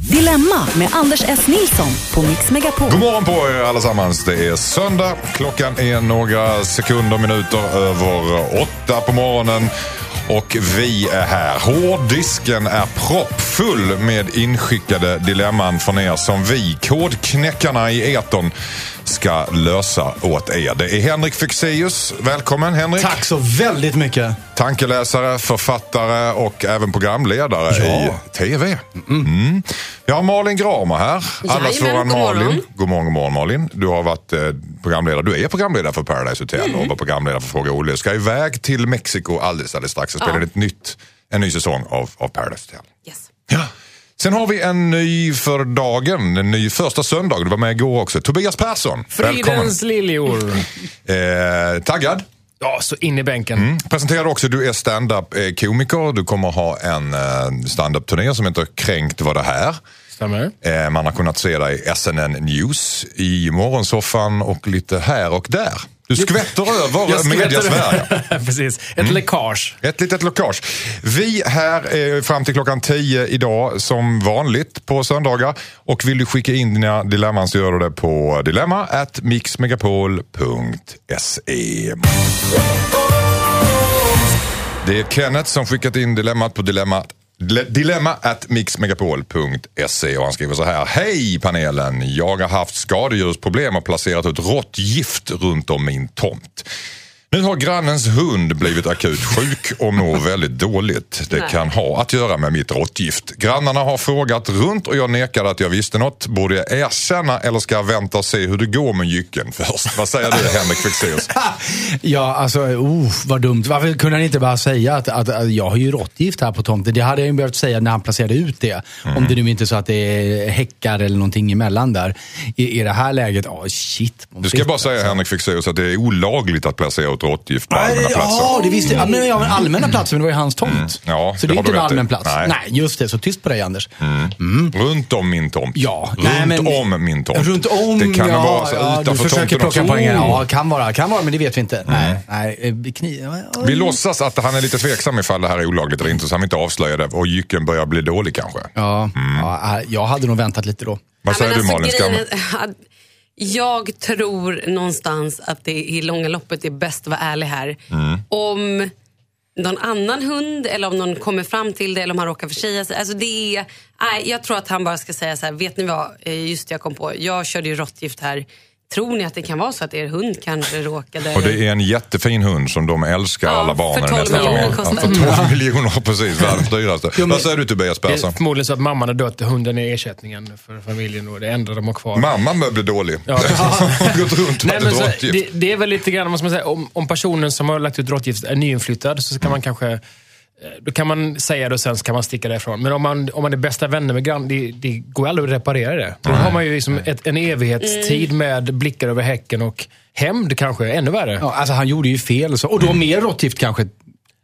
Dilemma med Anders S. Nilsson på Mix Megapol. God morgon på er allesammans. Det är söndag. Klockan är några sekunder, minuter över åtta på morgonen. Och vi är här. Hårddisken är proppfull med inskickade dilemman från er som vi, kodknäckarna i eton ska lösa åt er. Det är Henrik Fexeus. Välkommen Henrik. Tack så väldigt mycket. Tankeläsare, författare och även programledare Ja. i TV. Mm. Vi har Malin Gramer här. Allas våran god morgon. Malin. God morgon, god morgon Malin. Du har varit eh, programledare. Du är programledare för Paradise Hotel Mm. och var programledare för Fråga Olle. Ska iväg till Mexiko alldeles, alldeles strax och spela ett nytt, en ny säsong av, av Paradise Hotel. Yes. Ja. Sen har vi en ny för dagen, en ny första söndag. Du var med igår också. Tobias Persson. Fridens liljor. Eh, taggad? Ja, så in i bänken. Mm. Presenterar också, du är stand-up eh. Du kommer ha en eh, stand-up-turné som heter Kränkt var det här. Stämmer. Eh, man har kunnat se dig i SNN News, i Morgonsoffan och lite här och där. Du skvätter över skvätter- media Sverige. Precis. Ett läckage. Ett litet läckage. Vi här är fram till klockan 10 idag som vanligt på söndagar. Och vill du skicka in dina dilemman så gör du det på dilemma at mixmegapol.se. Det är Kenneth som skickat in dilemmat på dilemma Dilemma at mixmegapol.se och han skriver så här. Hej panelen! Jag har haft skadedjursproblem och placerat ut råttgift runt om min tomt. Nu har grannens hund blivit akut sjuk och mår väldigt dåligt. Det Nej. kan ha att göra med mitt råttgift. Grannarna har frågat runt och jag nekade att jag visste något. Borde jag erkänna eller ska jag vänta och se hur det går med jycken först? Vad säger du Henrik Fexeus? Ja, alltså, oh, vad dumt. Varför kunde han inte bara säga att, att, att jag har ju råttgift här på tomten? Det hade jag ju behövt säga när han placerade ut det. Om det nu inte är så att det är häckar eller någonting emellan där. I, i det här läget, ja shit. Du ska bara säga Henrik Fexeus att det är olagligt att placera ut råttgift på allmänna platser. Ja, det visste jag. Men, ja, men allmänna platser, men det var ju hans tomt. Ja, så det det är inte en i. allmän plats. Nej. Nej. just det. Så tyst på dig Anders. Runt om min tomt. Ja, Runt nej, men- om min tomt. Runt om, Det kan ja. vara så ja, du utanför försöker tomten plocka också. poäng. här. Oh. Ja, kan vara, kan vara, men det vet vi inte. Nej, nej. eh, Kniv, Vi låtsas att han är lite tveksam ifall det här är olagligt eller inte så han vill inte avslöja det och jycken börjar bli dålig kanske. Ja, ja, jag hade nog väntat lite då. Vad Ja, säger men du alltså, Malin? Ska Jag tror någonstans att det i långa loppet är bäst att vara ärlig här. Mm. Om någon annan hund eller om någon kommer fram till det eller om han råkar försäga sig. Alltså det är, nej, jag tror att han bara ska säga så här, vet ni vad, Eh, just det, jag kom på, jag körde ju råttgift här. Tror ni att det kan vara så att er hund kanske råkade... Och det är en jättefin hund som de älskar Ja, alla barnen för i 12 nästa miljoner kostar för 12 miljoner, precis. Världens dyraste. Vad säger du Tobias Det är Persson? förmodligen så att mamman har dött och hunden är ersättningen för familjen och det enda de har kvar. Mamma blir dålig. Ja. Gått runt Nej, men så, det, det är väl lite grann, vad man säga, om, om personen som har lagt ut råttgift är nyinflyttad så kan man kanske då kan man säga det och sen kan man sticka därifrån. Men om man, om man är bästa vänner med grann, det, det går aldrig att reparera det. Då har man ju liksom ett, en evighetstid med blickar över häcken och hämnd kanske, ännu värre. Ja, alltså han gjorde ju fel. Så, och då mer råttgift kanske.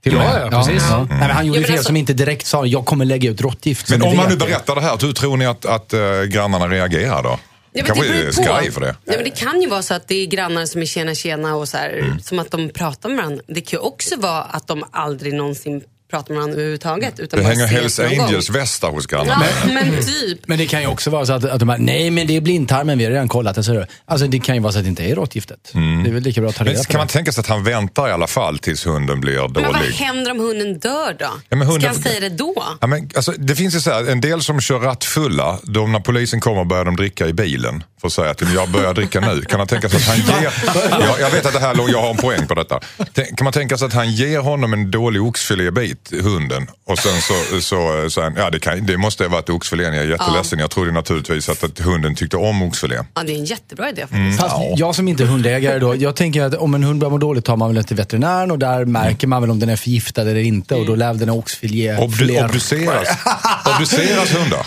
Till och Ja, med. ja, precis. Nej, men han gjorde Ja, fel alltså- som inte direkt sa jag kommer lägga ut råttgift. Men om man nu berättar det här, hur tror ni att, att äh, grannarna reagerar då? Ja, men Kanske det är skraj för det. Ja, men det kan ju vara så att det är grannar som är tjena tjena och så här, Mm. som att de pratar med varandra. Det kan ju också vara att de aldrig någonsin pratar med varandra överhuvudtaget. Utan Det hänger Hells någon gång. Angels västar hos grannarna. Ja, men typ. Men det kan ju också vara så att, att de bara, nej men det är blindtarmen, vi har redan kollat det. Så det. Alltså det kan ju vara så att det inte är råttgiftet. Det är väl lika bra att ta Men reda på kan man det. tänka sig att han väntar i alla fall tills hunden blir Men vad dålig? händer om hunden dör då? Ja, men hunden- Ska han säga det då? Ja, men, alltså, det finns ju så här, en del som kör rattfulla, de, när polisen kommer börjar de dricka i bilen. För att säga att jag börjar dricka nu. Kan man tänka sig att han ger... Ja, jag vet att det här, jag har en poäng på detta. Tänk- Kan man tänka sig att han ger honom en dålig oxfilébit, hunden. Och sen så, så, så han, ja det, kan, det måste ha varit oxfilén, jag är jätteledsen. Jag trodde naturligtvis att, att hunden tyckte om oxfilén. Ja, det är en jättebra idé faktiskt. Mm. Fast jag som inte är hundägare då, jag tänker att om en hund börjar må dåligt tar man väl till veterinären och där märker man väl om den är förgiftad eller inte och då lär den ha oxfilé. Obdu, obduceras, obduceras hundar?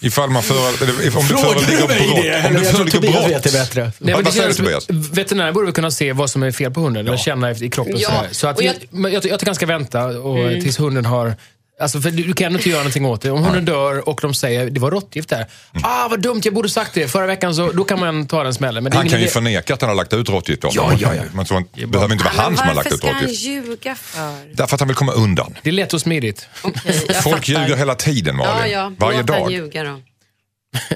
Ifall man för, eller om det föreligger mig det? brott. Om det föreligger brott. vet det bättre. Nej, Vad- men vad säger det du, känns, Tobias? veterinärer borde väl kunna se vad som är fel på hunden, eller känna i kroppen. Ja. Så att jag, jag- jag, jag tycker han ska vänta och, tills hunden har Alltså, för du du kan inte göra någonting åt det. Om hunden dör och de säger det var råttgift där. Ah, vad dumt, jag borde sagt det. Förra veckan så, då kan man ta den smällen. Men det är Han ingen kan ju idé. förneka att han har lagt ut råttgift. då. Ja, ja, ja. Men så, Det behöver inte vara han som har lagt varför ut ska han råttgift. ljuga för? Därför att han vill komma undan. Det är lätt och smidigt. Okej, jag Folk fattar. ljuger hela tiden Ja, Malin. ja. Varje Låt han dag. ljuga då.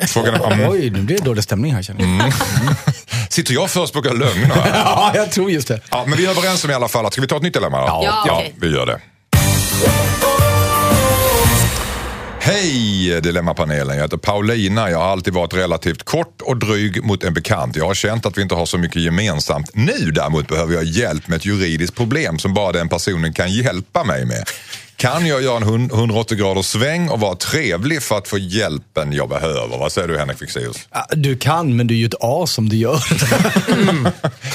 Frågan är, mm, Oj, nu blir det dålig stämning här känner jag. sitter jag och förespråkar lögn? Ja, jag tror just det. Ja, men vi är överens om i alla fall att, ska vi ta ett nytt dilemma då? Ja, ja okej. vi gör det. Hej Dilemmapanelen, jag heter Paulina. Jag har alltid varit relativt kort och dryg mot en bekant. Jag har känt att vi inte har så mycket gemensamt. Nu däremot behöver jag hjälp med ett juridiskt problem som bara den personen kan hjälpa mig med. Kan jag göra en hun- 180 graders sväng och vara trevlig för att få hjälpen jag behöver? Vad säger du Henrik Fexeus? Du kan, men du är ju ett as som du gör.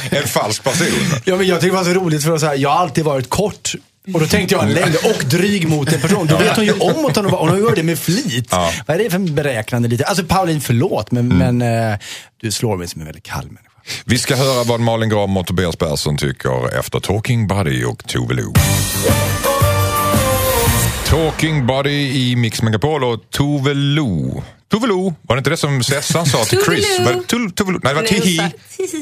En falsk person? ja, men jag tycker det var så roligt för att säga, jag har alltid varit kort. Och då tänkte jag en längd och dryg mot en person. Då vet hon ju om att hon, hon gör det med flit. Ja. Vad är det för beräknande lite? Alltså Pauline, förlåt, men, men eh, du slår mig som en väldigt kall människa. Vi ska höra vad Malin Gram och Tobias Persson tycker efter Talking Buddy och Tove Lo. Talking Buddy i Mix Megapol och Tove Lo. Tove Lo, var det inte det som Sessan sa till Chris? Var det Lo? Nej, det var Tihi.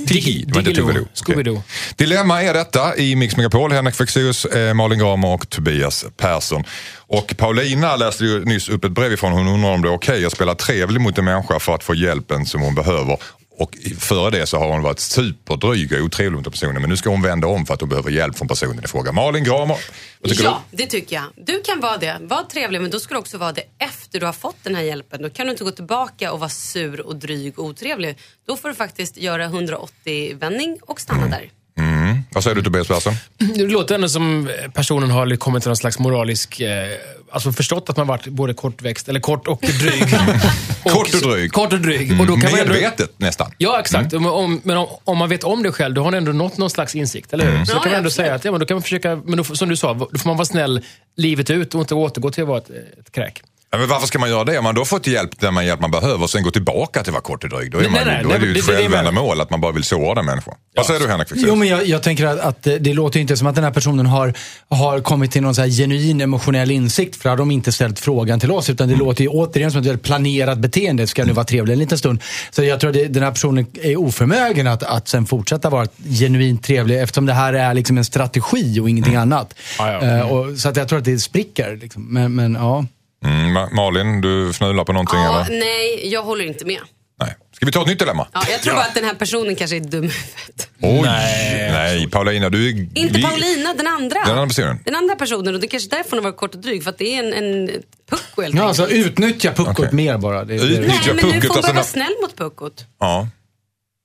Tihi. Det var inte. Scooby-Doo. Okej. Dilemma är detta i Mix Megapol. Henrik Fexeus, eh, Malin Gram och Tobias Persson. Och Paulina läste ju nyss upp ett brev ifrån hon undrar om det är okej att spela trevlig mot en människa för att få hjälpen som hon behöver. Och före det så har hon varit superdryg och otrevlig mot personen men nu ska hon vända om för att hon behöver hjälp från personen i fråga. Malin Gramer, Ja, det tycker jag. Du kan vara det. Var trevlig, men då ska du också vara det efter du har fått den här hjälpen. Då kan du inte gå tillbaka och vara sur och dryg och otrevlig. Då får du faktiskt göra 180-vändning och stanna där. Du? Mm. Vad säger du Tobias Persson? Det låter ändå som personen har kommit till någon slags moralisk... Eh, alltså förstått att man varit både kortväxt, eller kort och dryg. Kort och dryg. Kort och dryg. Och då kan man ändå, Medvetet nästan. Ja, exakt. Men, om, men om, om man vet om det själv, då har man ändå nått någon slags insikt, eller hur? Så Ja, då kan man ändå säga att, ja, men då kan man försöka, men då, som du sa, då får man vara snäll livet ut och inte återgå till att vara ett, ett kräk. Ja, men varför ska man göra det? Om man då fått hjälp där man hjälp man behöver och sen gå tillbaka till att vara kort och dryg. Då är, Nej, man, nej, då nej, är det ju det- ett det är det jag självändamål att man bara vill såra den människan. Vad säger du Henrik Fexeus? Jo, men jag, jag tänker att, att det, det låter ju inte som att den här personen har, har kommit till någon så här genuin emotionell insikt. För då har de inte ställt frågan till oss. Utan det låter ju återigen som ett väldigt planerat beteende. Ska nu vara trevlig en liten stund. Så jag tror att det, den här personen är oförmögen att, att sen fortsätta vara genuint trevlig. Eftersom det här är liksom en strategi och ingenting annat. Ja, ja. Eh, och, så att jag tror att det spricker. Liksom. Men, men ja. Mm, Ma- Malin, du fnular på någonting Ja, eller? nej, jag håller inte med. Nej. Ska vi ta ett nytt dilemma? Ja, jag tror bara att den här personen kanske är dum i huvudet. Oj, Nej. nej Paulina du är... Inte vi- Paulina, den andra. Den andra personen. Den andra personen. Och det är kanske därför hon har varit kort och dryg. För att det är en, en pucko helt Ja, enkelt. alltså utnyttja puckot Okej. mer bara. Det, det, Utnyttja Nej, men nu får puckot, hon alltså vara snäll mot puckot. Ja.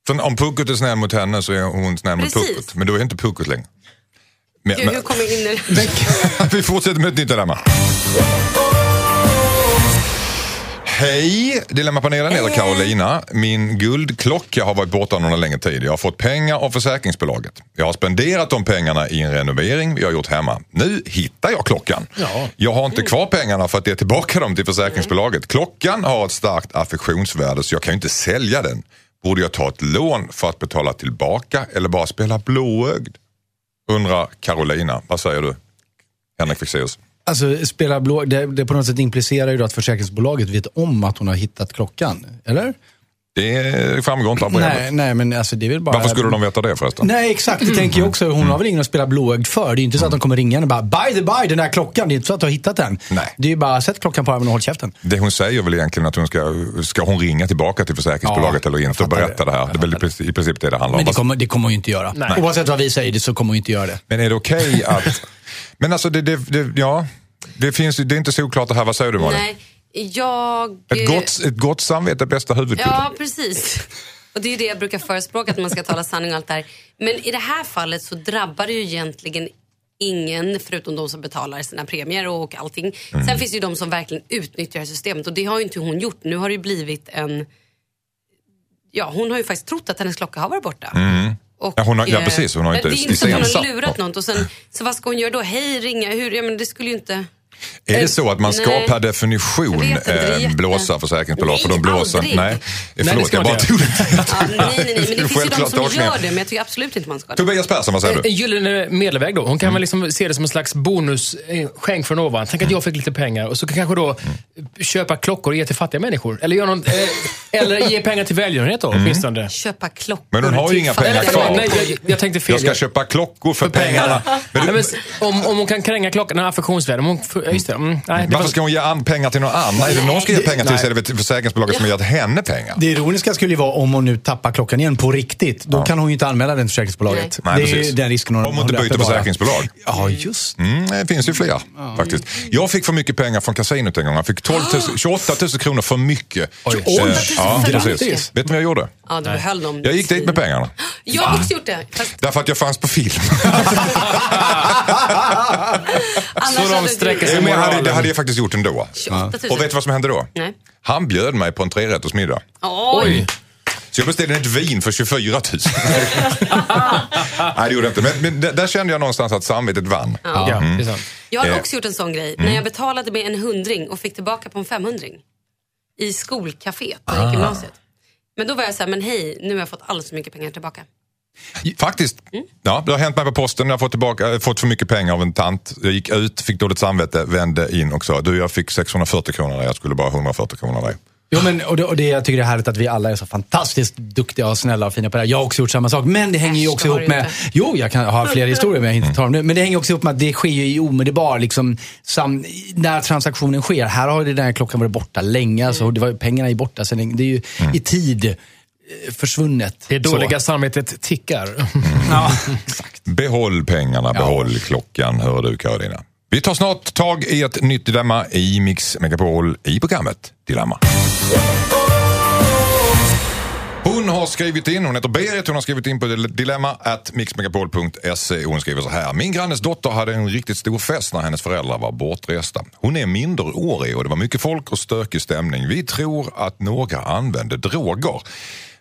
Så om Puckot är snäll mot henne så är hon snäll mot Precis. Puckot. Men då är inte Puckot längre. Men, Gud, men, hur kommer jag in i det? vi fortsätter med ett nytt dilemma. Hej! Dilemmapanelen heter Carolina. Min guldklocka har varit borta någon längre tid. Jag har fått pengar av försäkringsbolaget. Jag har spenderat de pengarna i en renovering vi har gjort hemma. Nu hittar jag klockan. Ja. Jag har inte kvar pengarna för att ge tillbaka dem till försäkringsbolaget. Klockan har ett starkt affektionsvärde så jag kan ju inte sälja den. Borde jag ta ett lån för att betala tillbaka eller bara spela blåögd? Undrar Carolina. Vad säger du? Henrik Fexeus. Alltså, spela blå, det, det på något sätt implicerar ju då att försäkringsbolaget vet om att hon har hittat klockan. Eller? Det framgår inte av brevet. Nej, nej, men alltså det är bara... Varför skulle de veta det förresten? Nej, exakt. Det tänker jag också. Hon har väl ingen att spela blåögd för. Det är inte så att de kommer ringa henne och bara by the by, den där klockan. Det är inte så att du har hittat den. Nej. Det är ju bara sätt klockan på armen och håll käften. Det hon säger väl egentligen att hon ska, ska hon ringa tillbaka till försäkringsbolaget Ja, eller inte och berätta det. det här. Det är väl i princip, det det handlar om. Men det kommer, det kommer hon ju inte göra. Nej. Oavsett vad vi säger det så kommer hon inte göra det. Men är det okej att... Men alltså, det, det, det, ja. Det, finns, det är inte så oklart det här. Vad säger du Malin? Nej, jag... Ett gott, ett gott samvete är bästa huvudskyddet. Ja, precis. Och det är ju det jag brukar förespråka, att man ska tala sanning och allt det här. Men i det här fallet så drabbar det ju egentligen ingen förutom de som betalar sina premier och allting. Mm. Sen finns det ju de som verkligen utnyttjar systemet och det har ju inte hon gjort. Nu har det ju blivit en... Ja, hon har ju faktiskt trott att hennes klocka har varit borta. Och. Ja, hon har- ja, eh, precis. Hon har inte Det är inte så att hon har lurat något. något. Och sen, så vad ska hon göra då? Hej, ringa, hur? Ja, men det skulle ju inte... Är det Eh, så att man ska nej. per definition inte, eh, blåsa försäkringsbolag? för Nej, de blåser. aldrig. Nej, det förlåt, ska jag man bara inte tog det. Ja, nej, nej, nej, men det finns ju de som tolkning. gör det, men jag tycker absolut inte man ska det. Tobias Persson, vad säger En du? gyllene medelväg då. Hon kan väl liksom se det som en slags bonus, eh, skänk från ovan. Tänk att jag fick lite pengar och så kan kanske då köpa klockor och ge till fattiga människor. Eller, göra någon, eh, eller ge pengar till välgörenhet då, åtminstone. Köpa klockor. Men hon har ju inga pengar kvar. nej, jag, jag tänkte fel. Jag ska köpa klockor för, för pengarna. pengarna. Men Nej, du, men, om, om hon kan kränga klockan, den för, just det, mm, nej, det varför var, ska hon ge an pengar till någon annan? Är det någon ska ge pengar till så är det väl försäkringsbolaget som har gett henne pengar. Det ironiska skulle ju vara om hon nu tappar klockan igen på riktigt. Då kan hon ju inte anmäla den till försäkringsbolaget. Nej, det är precis. den risken hon Om hon inte byter försäkringsbolag. Ja, just Mm, det finns ju fler faktiskt. Jag fick för mycket pengar från kasinot en gång. Jag fick 12 000, 28 000 kronor för mycket. Oj. Eh, 28 000 ja, precis. Vet du vad jag gjorde? Ja, du behöll dem. Jag gick dit med pengarna. Jag har också gjort det. Fast Därför att jag fanns på film. Så de sträcker sig jag hade, moralen. det hade jag faktiskt gjort ändå. 28 000. Och vet du vad som hände då? Nej. Han bjöd mig på en trerättersmiddag. Oj! Så jag beställde ett vin för 24 000. Nej, det gjorde jag inte. Men, men där- där kände jag någonstans att samvetet vann. Ja, sant. Jag har Eh. också gjort en sån grej. När jag betalade med en hundring och fick tillbaka på en femhundring. I skolcaféet jag gick gymnasiet. Men då var jag så här, men hej, nu har jag fått alldeles för mycket pengar tillbaka. Faktiskt. Ja, det har hänt mig på posten. Jag har fått, tillbaka, har fått för mycket pengar av en tant. Jag gick ut, fick dåligt samvete, vände in och sa du jag fick 640 kronor där, jag skulle bara ha 140 kronor av dig. Jo, men, och det, och det, jag tycker det är härligt att vi alla är så fantastiskt duktiga och snälla och fina på det här. Jag har också gjort samma sak. Men det hänger ju också det ihop med... Jo, jag kan ha fler historier men jag inte tar dem nu. Men det hänger också ihop med att det sker ju i omedelbar, liksom, sam, när transaktionen sker. Här har ju den här klockan varit borta länge. Alltså, det var, pengarna är borta så länge. Det är ju i tid eh, försvunnet. Det dåliga Så. samvetet tickar. Ja. Behåll pengarna, behåll klockan, hör du Karolina. Vi tar snart tag i ett nytt dilemma i Mix Megapol i programmet Dilemma. Hon har skrivit in, hon heter Berit, hon har skrivit in på dilemma at mixmegapol.se. Hon skriver så här. Min grannes dotter hade en riktigt stor fest när hennes föräldrar var bortresta. Hon är minderårig och det var mycket folk och stökig stämning. Vi tror att några använde droger.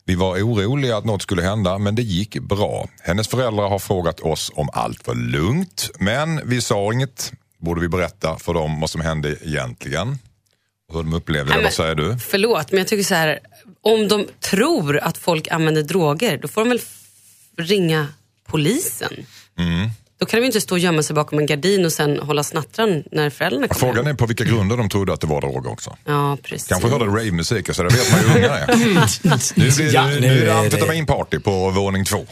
Vi var oroliga att något skulle hända men det gick bra. Hennes föräldrar har frågat oss om allt var lugnt men vi sa inget. Borde vi berätta för dem vad som hände egentligen? Och hur de upplevde det, Nej, vad säger du? Förlåt, men jag tycker så här. Om de tror att folk använder droger, då får de väl ringa polisen. Mm. Då kan de ju inte stå och gömma sig bakom en gardin och sen hålla snattran när föräldrarna kommer Frågan är på vilka grunder de trodde att det var droger också. Ja, precis. Kanske hörde ravemusik, så det vet man ju hur unga är. Nu, blir, Ja, nu, är det- amfetaminparty på våning två.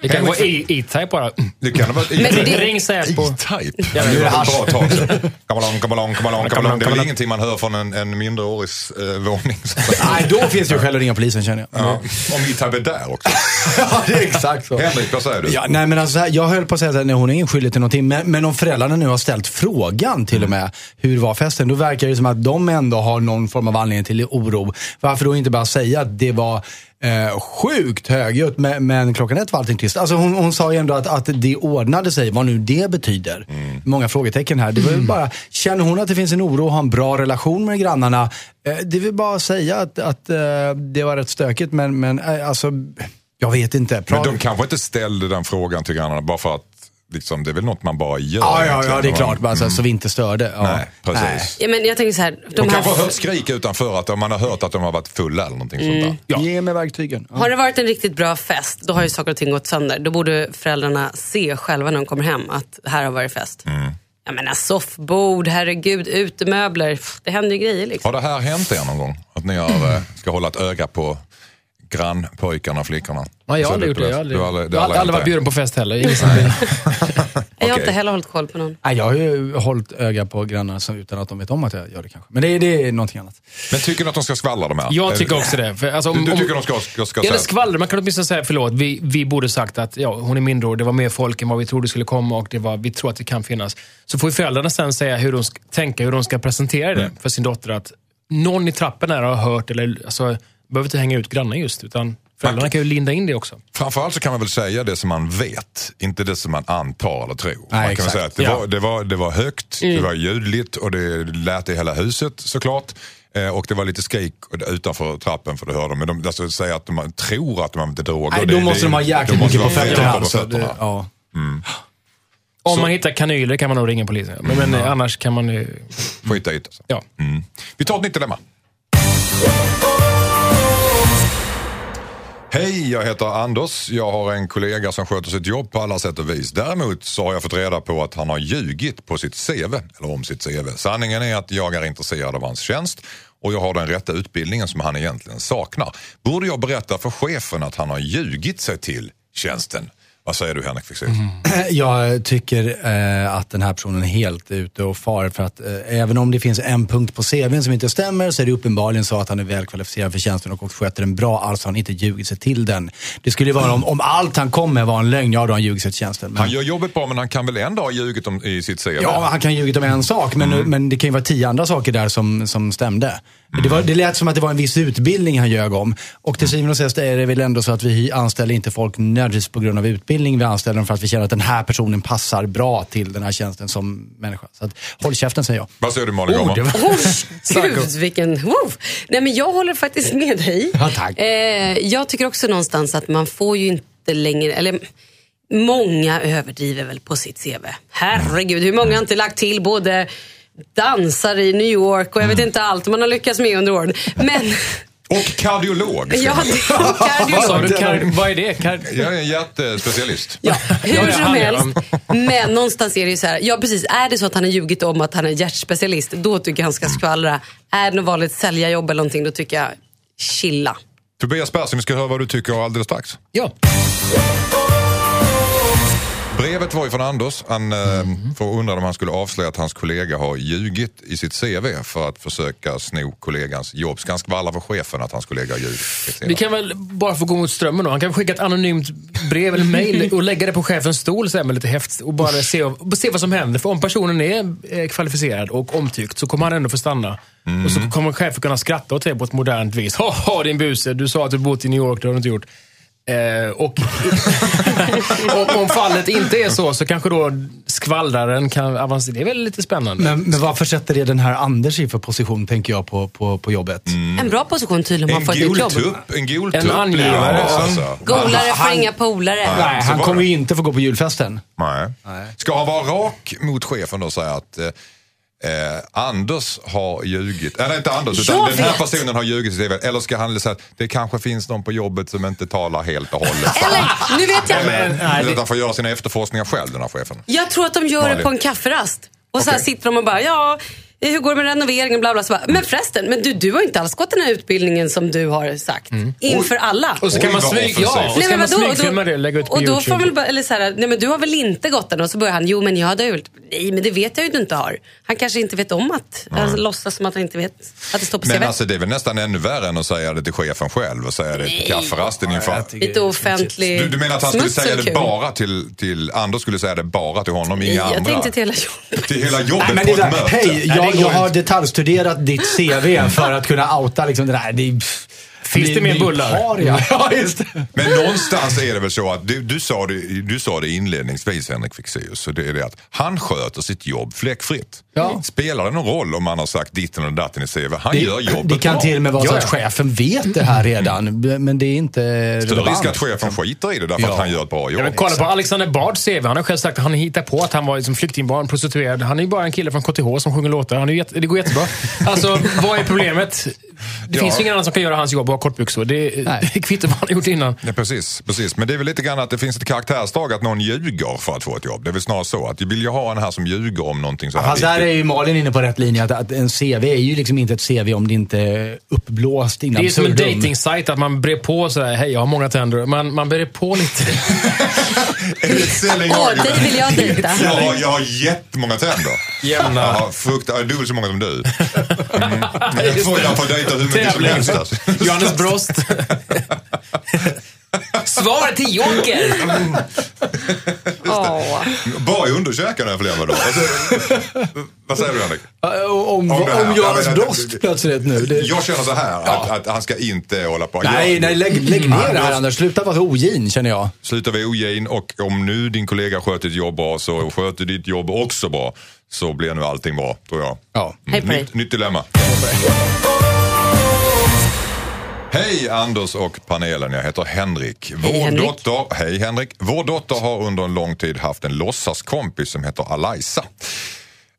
Det kan vara E-Type bara. Det kan vara Men det- Ring Säpo. E-Type. Ja, det det är ett bra tag sedan. Come along, come along, come along, come along. Det är väl ingenting man hör från en, en mindreårigs eh, våning. Nej, då finns det ju skäl att ringa polisen känner jag. Ja. Om E-Type är där också. Ja, det är exakt så. Henrik, vad säger du? Ja, nej, men alltså, jag höll på att säga att nej, hon är ingen skyldig till någonting. Men, men om föräldrarna nu har ställt frågan till och med, hur var festen? Då verkar det som att de ändå har någon form av anledning till oro. Varför då inte bara säga att det var eh, sjukt högljutt, men, men klockan ett var allting tyst. Alltså hon, hon sa ju ändå att, att det ordnade sig, vad nu det betyder. Många frågetecken här. Det var ju bara, känner hon att det finns en oro och har en bra relation med grannarna, eh, det vill bara säga att, att eh, det var rätt stökigt, men, men eh, alltså, jag vet inte. Men Pra- de kanske inte ställde den frågan till grannarna bara för att liksom, det är väl något man bara gör. Ja, ja, ja, det är klart. Bara, så, här, så vi inte störde. Ja. Nej, precis. Ja, men jag tänker så här. De De här, kanske har hört skrik utanför, att man har hört att de har varit fulla eller någonting sånt där. Ja. Ge mig verktygen. Ja. Har det varit en riktigt bra fest, då har ju saker och ting gått sönder. Då borde föräldrarna se själva när de kommer hem att här har varit fest. Mm. Jag menar soffbord, herregud, utemöbler. Det händer ju grejer liksom. Har det här hänt er någon gång? Att ni har, eh, ska hålla ett öga på grannpojkarna och flickorna? Nej, jag har aldrig det- gjort det. Jag har aldrig, Du har aldrig, jag har har aldrig varit bjuden på fest heller. Jag har inte heller hållit koll på någon. Nej, jag har ju hållit öga på grannar utan att de vet om att jag gör det kanske. Men det, det är någonting annat. Men tycker ni att de ska skvallra de här? Jag tycker också det. För, alltså, om, Du, du om- tycker de ska, ska, ska säga... skvallrar. Man kan åtminstone säga förlåt. Vi, vi borde sagt att ja, hon är mindre det var mer folk än vad vi trodde skulle komma och det var, vi tror att det kan finnas. Så får ju föräldrarna sen säga hur de ska, tänka hur de ska presentera det för sin dotter. Att någon i trappen här har hört, eller alltså, behöver inte hänga ut grannen just, utan föräldrarna kan ju linda in det också. Framförallt så kan man väl säga det som man vet, inte det som man antar eller tror. man kan väl exakt. säga att det, Ja. var, det, var, det var högt, det var ljudligt och det lät i hela huset såklart. Eh, Och det var lite skrik utanför trappen för det hörde de. Men de alltså, säger att de tror att de använder droger. Nej, det- då måste det- de ha jäkligt mycket på fötterna. Alltså, det, ja. Om Så- man hittar kanyler kan man nog ringa polisen. Men, men eh, annars kan man ju... Skita i det. Ja. Mm. Vi tar ett nytt dilemma. Hej, jag heter Anders. Jag har en kollega som sköter sitt jobb på alla sätt och vis. Däremot så har jag fått reda på att han har ljugit på sitt CV, eller om sitt CV. Sanningen är att jag är intresserad av hans tjänst och jag har den rätta utbildningen som han egentligen saknar. Borde jag berätta för chefen att han har ljugit sig till tjänsten? Vad säger du Henrik Fexeus? Jag tycker eh, att den här personen är helt ute och far. För att eh, även om det finns en punkt på CVn som inte stämmer så är det uppenbarligen så att han är väl kvalificerad för tjänsten och sköter den bra. Alltså har han inte ljugit sig till den. Det skulle ju vara om, om allt han kom med var en lögn, ja då har han ljugit sig till tjänsten. Men, Han gör jobbet bra men han kan väl ändå ha ljugit om, i sitt CV? Ja, han kan ju ljugit om en sak, men, Mm. men det kan ju vara tio andra saker där som, som stämde. Det, var, det lät som att det var en viss utbildning han ljög om. Och till syvende och sist är det väl ändå så att vi anställer inte folk nödvändigtvis på grund av utbildning. Vi anställer dem för att vi känner att den här personen passar bra till den här tjänsten som människa. Så att, håll käften säger jag. Vad säger du Malin Oh, var... Oh, Gud, vilken... Wow. Nej, men jag håller faktiskt med dig. Ja, tack. Eh, jag tycker också någonstans att man får ju inte längre... Eller, många överdriver väl på sitt CV. Herregud, hur många har inte lagt till både dansare i New York och jag vet inte allt man har lyckats med under åren. Men... Och kardiolog. Ja, är Vad du? Kar, vad är det? Kar, Jag är en hjärtespecialist. Ja, hur som helst. Men någonstans är det ju så här, ja precis, är det så att han har ljugit om att han är hjärtspecialist, då tycker jag han ska skvallra. Är det något vanligt säljarjobb eller någonting, då tycker jag chilla. Tobias Persson, vi ska höra vad du tycker alldeles strax. ja. Brevet var ju från Anders. Han eh, får undra om han skulle avslöja att hans kollega har ljugit i sitt CV för att försöka sno kollegans jobb. Ska han skvallra för chefen att hans kollega har ljugit? Vi kan väl bara få gå mot strömmen då. Han kan skicka ett anonymt brev eller mail och lägga det på chefens stol så här med lite häft och bara se, se vad som händer. För om personen är eh, kvalificerad och omtyckt så kommer han ändå få stanna. Och så kommer chefen kunna skratta åt det på ett modernt vis. Haha din buse, du sa att du bott i New York, det har du inte gjort. Eh, och och om fallet inte är så, så kanske då skvallraren kan avancera. Det är väl lite spännande. Men, men varför sätter det den här Anders i för position, tänker jag, på, på, på jobbet? En bra position tydligen om En man får ett nytt jobb. goltupp. En goltupp. En angivare, ja. alltså. Golare får inga polare. Nej, han kommer ju inte få gå på julfesten. Nej. Ska han vara rak mot chefen och säga att eh, Anders har ljugit, eller inte Anders, utan Jag den här vet. personen har ljugit i. Eller ska han säga att det kanske finns någon på jobbet som inte talar helt och hållet. Eller, nu vet jag. Eller att han får göra sina efterforskningar själv, den här chefen. Jag tror att de gör det Malin. på en kafferast. Och så här Okej. sitter de och bara, ja, hur går det med renoveringen? Bla, bla, så bara, men förresten, men du, du har inte alls gått den här utbildningen som du har sagt. Inför alla. Mm. Och så kan Oj, man smyga, offensivt. ja, och Nej, men man vadå? Smygfilma det lägga ut på Och då YouTube. får man väl bara, eller så här, nej men du har väl inte gått den? Och så börjar han, jo men jag hade gjort. Nej men det vet jag ju att du inte har. Han kanske inte vet om att, alltså, låtsas som att han inte vet att det står på Men CV. alltså det är väl nästan ännu värre än att säga det till chefen själv och säga det på kafferasten inför... Lite offentlig Du, du menar att han skulle säga det bara till, till, Anders skulle säga det bara till honom, inga jag andra? tänkte till hela jobbet. Till hela jobbet Nej, men på ett möte? hej, jag, jag har detaljstuderat ditt CV för att kunna outa liksom det där. Det är, Finns det mer bullar? paria. Ja, just det. Men någonstans är det väl så att du, du, sa, det, du sa det inledningsvis Henrik Fexeus, så det är det att han sköter sitt jobb fläckfritt. Ja. Spelar det någon roll om man har sagt ditten och datten i CV? Han gör Det, jobbet det kan bra. till och med vara så att chefen vet det här redan, men det är inte Större relevant. risk att chefen skiter i det därför Ja. att han gör ett bra jobb. Ja, men kolla på Alexander Bards CV. Han har själv sagt att han hittar på att han var liksom flyktingbarn, prostituerad. Han är ju bara en kille från KTH som sjunger låtar. Han är jätte, det går jättebra. Alltså, vad är problemet? Det Ja. finns ju ingen annan som kan göra hans jobb och ha kortbyxor. Det, Nej. det kvittar vad han har gjort innan. Ja, precis, precis, men det är väl lite grann att det finns ett karaktärsdrag att någon ljuger för att få ett jobb. Det är väl snarare så att vill jag ha en här som ljuger om någonting så här Fast där är ju Malin inne på rätt linje. Att, att en CV är ju liksom inte ett CV om det inte är uppblåst in Det är som en absurdum. dating-sajt att man brer på sådär, hej jag har många tänder. Man, man brer på lite. Åh, dig vill jag dejta. Jag har, jag har jättemånga tänder. Jämna. Jag har frukt, jag dubbelt så många som du. Mm. Jag får, jag får dejta hur Tävling. alltså. Johannes Brost. Svar till Joker! Åh. Bara i underkäken har jag flera dagar. Vad säger- Vad säger du Henrik? Ja, Om, om, Om här. Johannes Brost plötsligt nu. Det, Jag känner så här, att, att han ska inte hålla på. nej, Jag- nej, lägg, lägg ner det här Anders, Anders. Sluta vara ogin känner jag. Sluta vara ogin och om nu din kollega sköter ditt jobb bra så sköter ditt jobb också bra. Så blir nu allting bra, tror jag. Ja. Dig. Nytt, nytt dilemma. Hej Anders och panelen, jag heter Henrik. Vår Hej, Henrik. dotter, hej Henrik. Vår dotter har under en lång tid haft en låtsaskompis som heter Alaisa.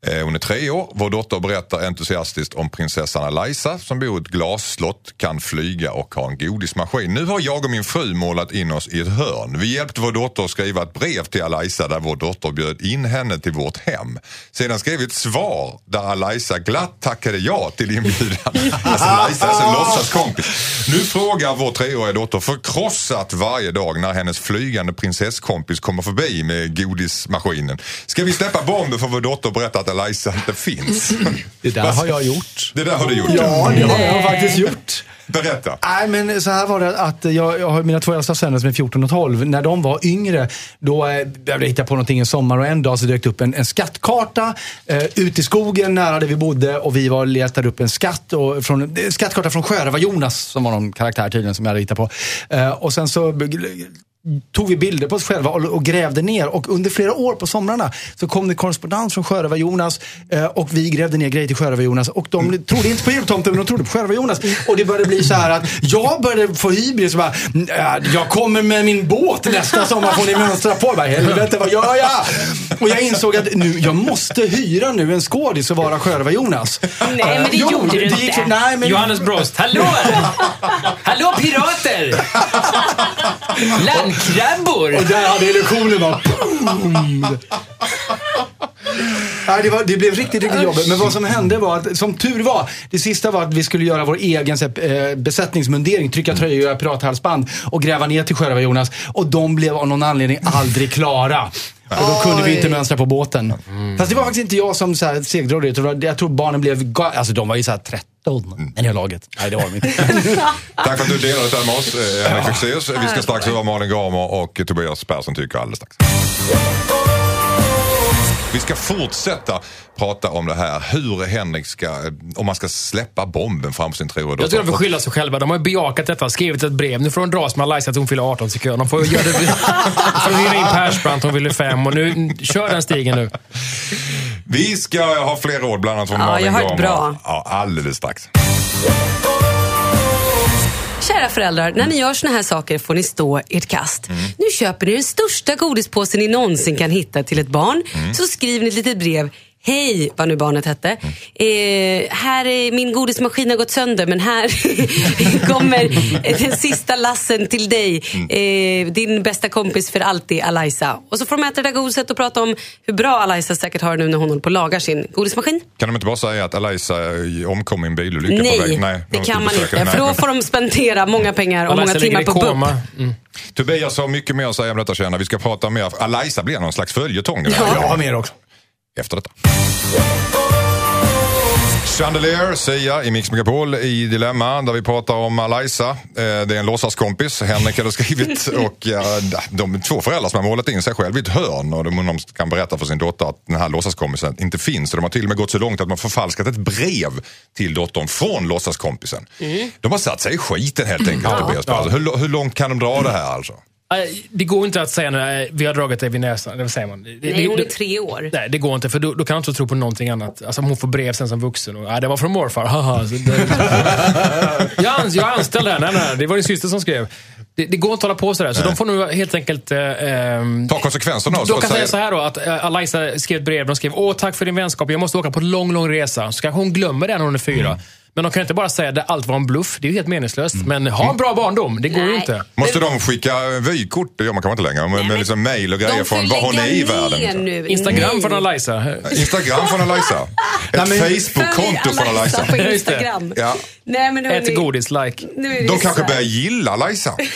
Eh, Hon är tre år. Vår dotter berättar entusiastiskt om prinsessan Alaisa som bor i ett glasslott, kan flyga och har en godismaskin. Nu har jag och min fru målat in oss i ett hörn. Vi hjälpte vår dotter att skriva ett brev till Alaisa där vår dotter bjöd in henne till vårt hem. Sedan skrev vi ett svar där Alaisa glatt tackade ja till inbjudan. Alltså Alaisa är en låtsaskompis. Nu frågar vår treåriga dotter förkrossat varje dag när hennes flygande prinsesskompis kommer förbi med godismaskinen. Ska vi släppa bomben för vår dotter och berätta att Alaisa inte finns? Det där har jag gjort. Det där har du gjort. Ja, det har jag faktiskt gjort. Berätta. Nej, men så här var det att jag, jag har mina två äldsta söner som är 14 och 12. När de var yngre, då eh, behövde jag hitta på någonting en sommar och en dag så dök det upp en, en skattkarta eh, ute i skogen nära där vi bodde och vi var letade upp en skatt. Och från, en skattkarta från Sjörövar-Jonas som var någon karaktär tydligen som jag hade hittat på. Eh, och sen så tog vi bilder på oss själva och, och grävde ner. Och under flera år på somrarna så kom det korrespondens från Sjörövar-Jonas eh, och vi grävde ner grejer till Sjörövar-Jonas. Och de trodde inte på jultomten men de trodde på Sjörövar-Jonas. Och det började bli så här att jag började få hybris och bara, "Äh, jag kommer med min båt nästa sommar får ni mönstra på. Jag Bara, Helvete vad gör jag? Och jag insåg att nu, jag måste hyra nu en skådis och vara Sjörövar-Jonas. Nej, men det Jo, gjorde du gick inte. så- Nej, men Johannes Brost, hallå! hallå pirater! Landkrabbor! Och där hade illusionen bara boom. Nej, det, var, det blev riktigt, riktigt jobbigt. Men vad som hände var att, som tur var, det sista var att vi skulle göra vår egen här, eh, besättningsmundering, trycka tröjor, göra pirathalsband och gräva ner till Sjörövar-Jonas. Och de blev av någon anledning aldrig klara. Och då kunde vi inte mönstra på båten. Fast det var faktiskt inte jag som så här utan det var- Jag tror barnen blev, ga- alltså de var ju så här 13 i det här laget. Nej, det var de inte. Tack för att du delade detta med oss, eh, Henrik Fexeus. Vi ska strax höra Malin Gramer och Tobias Persson tycker alldeles strax. Vi ska fortsätta prata om det här, hur Henrik ska, om man ska släppa bomben framför sin treåriga Jag tycker de får skylla sig själva. De har ju bejakat detta, skrivit ett brev. Nu får de dras med Alaisa att hon fyller 18 tycker jag. De får göra det. De får hyra in Persbrandt, hon fyller 5 och nu, kör den stigen nu. Vi ska ha fler råd, bland annat från Ja, Malin jag har ett bra. Ja, alldeles strax. Kära föräldrar, när ni gör såna här saker får ni stå ert kast. Mm. Nu köper ni den största godispåsen ni någonsin kan hitta till ett barn. Mm. Så skriver ni ett litet brev. Hej, vad nu barnet hette. Eh, här är min godismaskin har gått sönder men här kommer den sista lassen till dig. Eh, din bästa kompis för alltid, Alaisa. Och så får de äta det där godiset och prata om hur bra Alaisa säkert har det nu när hon håller på och lagar sin godismaskin. Kan de inte bara säga att Alaisa eh, omkom i en bilolycka på Nej, väg? det de ska kan man inte. För då Nej. får de spendera många pengar och Alaisa många timmar på BUP. Mm. Tobias har mycket mer att säga om detta känner. Vi ska prata mer. Alaisa blir någon slags följetong Ja. Jag har mer också. Efter detta. Chandelier, Sia i Mix Megapol i Dilemma där vi pratar om Alaisa. Eh, Det är en låtsaskompis, Henrik hade skrivit och ja, de två föräldrar som har målat in sig själv i ett hörn och de, de kan berätta för sin dotter att den här låtsaskompisen inte finns. Och de har till och med gått så långt att man förfalskat ett brev till dottern från låtsaskompisen. De har satt sig i skiten helt enkelt Tobias Persson. Hur, hur långt kan de dra det här alltså? Nej, Det går inte att säga nu, vi har dragit dig vid näsan. Eller vad säger man? Det, Nej, det- hon är det- tre år. Nej, det går inte. För då, då kan hon inte tro på någonting annat. Alltså hon får brev sen som vuxen. Och, nej, det var från morfar. Haha. Det, jag, ans, jag är anställd här. Nej, nej, det var din syster som skrev. Det, det går inte att hålla på sådär. Så de får nu helt enkelt... Eh, Ta konsekvenserna och de och kan säga- säga så här då, att eh, Alaisa skrev ett brev. De skrev, åh tack för din vänskap, jag måste åka på en lång, lång resa. Så kanske hon glömmer det när hon är fyra. Mm. Men de kan inte bara säga att allt var en bluff. Det är ju helt meningslöst. Men ha en bra barndom, det går ju Nej. inte. Måste de skicka vykort? Det gör man kanske inte längre. Men, men liksom mail och grejer från var hon är i världen. nu. Instagram Nej. från Alaisa. Instagram från Alaisa. Ett Nej, men- Facebook-konto från Alaisa. på. Instagram. Ja. Nej, men Ät godis, like. nu är det De kanske börjar gilla Alaisa.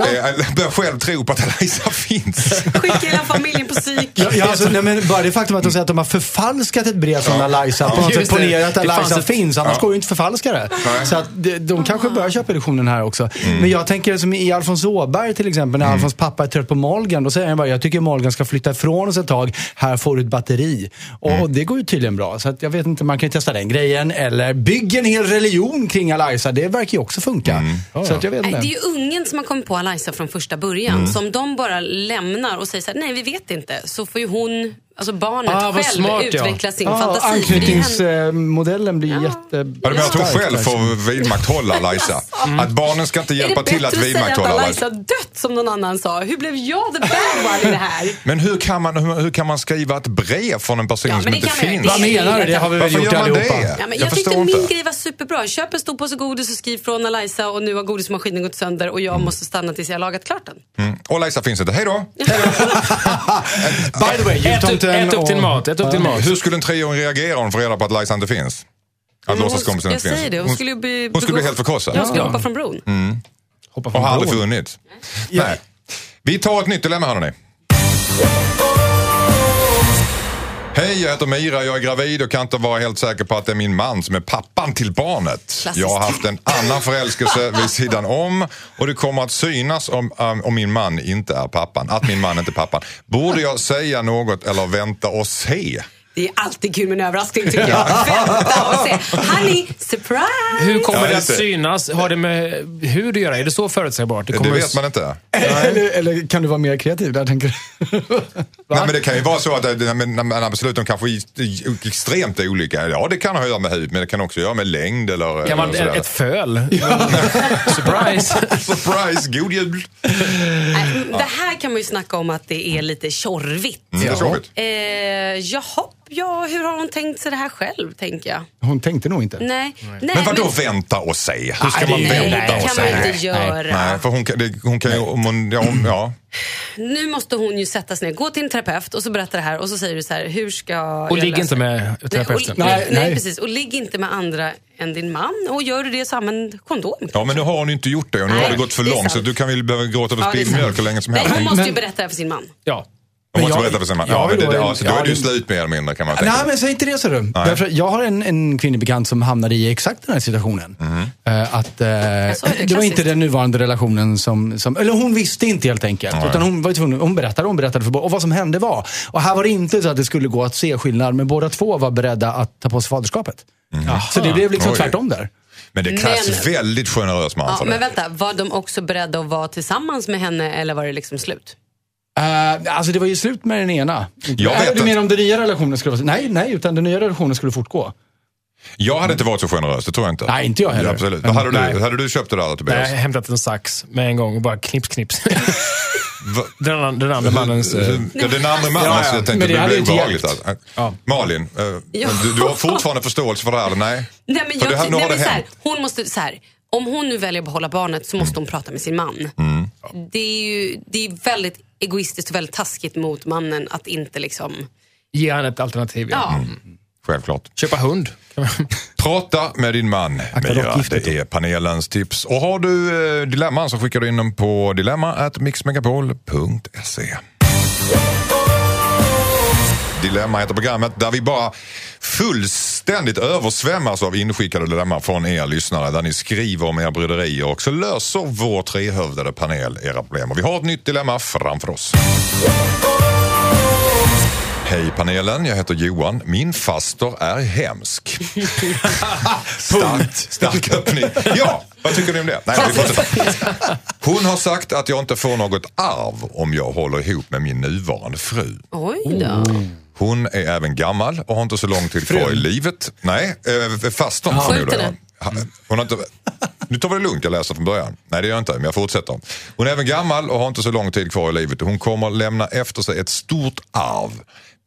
Eller börjar själv tro på att Alaisa finns. Skicka hela familjen på psyk. Ja, ja, alltså, nej, men bara det faktum att de säger att de har förfalskat ett brev från Alaisa. På något sätt ponerar att ett- finns, annars går det ju inte förfalska det. Så att de, de kanske börjar köpa illusionen här också. Men jag tänker som i Alfons Åberg till exempel, när Alfons pappa är trött på Molgan. Då säger han bara, jag tycker Molgan ska flytta ifrån oss ett tag. Här får du ett batteri. Och, och det går ju tydligen bra. Så att jag vet inte, man kan ju testa den grejen. Eller bygga en hel religion kring Alaisa. Det verkar ju också funka. Så att jag vet Nej, inte. Det är ju ungen som har kommit på Alaisa från första början. Så om de bara lämnar och säger så här, nej vi vet inte. Så får ju hon alltså barnet Ah, själv smart, ja. utvecklar sin Ja, fantasi. Det är hen- anknytningsmodellen blir jätte... Ja, du menar att hon själv får vidmakthålla Liza? Att barnen ska inte Är det hjälpa till att bättre att säga vidmakthålla att Liza? Eliza dött som någon annan sa? Hur blev jag the bad one i det här? Men hur kan, man, hur, hur kan man skriva ett brev från en person Ja, som men inte det kan man- finns? Vad menar du? Det har vi väl Varför gjort allihopa? det? Ja, men jag jag, tyckte förstår min inte. grej var superbra. Köp en stor påse godis och skriv från Eliza och nu har godismaskinen gått sönder och Mm. jag måste stanna tills jag har lagat klart den. Mm. Och Liza finns inte. Hej då! By the way, Ät, upp- din och- mat. Ät upp din mat. Hur skulle en treåring reagera om hon får reda på att Liza inte finns? Att hon- låtsaskompisen jag inte finns? säger det, hon skulle ju bli- hon skulle bli helt förkrossad. Jag skulle hoppa från bron. Hoppa Och från har aldrig funnits. Nej. Vi tar ett nytt dilemma hörni. Hej, jag heter Mira, jag är gravid och kan inte vara helt säker på att det är min man som är pappan till barnet. Klassiskt. Jag har haft en annan förälskelse vid sidan om och det kommer att synas om, um, om min man inte är pappan. Att min man inte är pappan. Borde jag säga något eller vänta och se? Det är alltid kul med en överraskning tycker jag. Vänta och se. Honey, surprise! Hur kommer Ja, det att just det. synas? Har det med hur att göra? Är det så förutsägbart? Det kommer vet man inte. Eller, eller kan du vara mer kreativ där, tänker du? Nej, men det kan ju vara så att det- men, när när besluten kanske är extremt olika. Ja, det kan ha att göra med hud, men det kan också göra med längd eller, Kan man, eller sådär. ett föl? Surprise! Surprise, god jul! Nej, Det här kan man ju snacka om att det är lite tjorvigt. Mm, det är tråkigt. Eh, jaha, ja, hur har hon tänkt sig det här själv, tänker jag. Hon tänkte nog inte. Nej. Nej, Men vadå vänta och se? Hur ska man det- Nej, vänta det och kan man se? inte göra. Nej, för hon kan, det, hon kan ju, om hon, ja, om, ja. Nu måste hon ju sätta sig ner, gå till en terapeut och så berätta det här och så säger du så här, hur ska Och ligg inte det? med och, terapeuten. nej, Nej, nej, nej. precis. Och ligg inte med andra än din man. Och gör du det så använd kondom. ja, men nu har hon ju inte gjort det och nu Nej, har det gått för det långt så sant. du kan väl behöva gråta över det spilld mjölk hur länge som Nej, helst. hon måste ju Men- berätta det här för sin man. Ja. Hon måste jag- berätta för sin man. jag Ja, men det, då- ja, så då är det ju det- slut mer eller mindre kan man tänka. Nej, men säg inte det så du. Därför, jag har en, en kvinnlig bekant som hamnade i exakt den här situationen. Mhm. Eh, att, sa det, det var inte den nuvarande relationen som, som... Eller hon visste inte helt enkelt. Utan hon var tvungen, hon berättade, hon berättade för båda. Och vad som hände var, och här var det inte så att det skulle gå att se skillnad, men båda två var beredda att ta på sig faderskapet. Så det blev liksom. Oj. tvärtom där. Men det krävs Men- väldigt generös man Ja, för men det. vänta, var de också beredda att vara tillsammans med henne eller var det liksom slut? Uh, alltså det var ju slut med den ena. Jag Äh, vet du att- menar om den nya relationen skulle vara... Nej, nej, utan den nya relationen skulle fortgå. Jag hade inte varit så generös, det tror jag inte. Nej, inte jag heller. Ja, absolut. Men- hade, nej. du, hade du köpt det där Jag har Tobias? hämtat en sax med en gång och bara knips, knips. Den, den andra mannens... Ja, den andra mannen, Ja, jag tänkte det det inte obehagligt. Att- Ja. Malin, Ja. du, du har fortfarande förståelse för det här, eller nej? Nej, men jag, det här- nu nej, har men så här, hon måste, så här, om hon nu väljer att behålla barnet så måste hon prata med sin man. Mm. Det är ju det är väldigt egoistiskt och väldigt taskigt mot mannen att inte liksom... Ge han ett alternativ. Ja. Ja, Mm. Självklart. Köpa hund. Prata med din man, Det är panelens tips. Och har du eh, dilemman så skickar du in dem på dilemma.mixmegapol.se. Dilemma heter programmet där vi bara fullständigt översvämmas av inskickade dilemman från er lyssnare där ni skriver om era bryderier och så löser vår trehövdade panel era problem. Och vi har ett nytt dilemma framför oss. Hej panelen, jag heter Johan. Min faster är hemsk. stark, stark öppning. Ja, vad tycker ni om det? Nej, vi fortsätter. Hon har sagt att jag inte får något arv om jag håller ihop med min nuvarande fru. oj då. Hon är även gammal och har inte så lång tid kvar i livet. Nej, eh, fastern förmodar jag. Hon har inte, nu tar vi det lugnt, jag läser från början. Nej det gör jag inte, men jag fortsätter. Hon är även gammal och har inte så lång tid kvar i livet. Hon kommer lämna efter sig ett stort arv.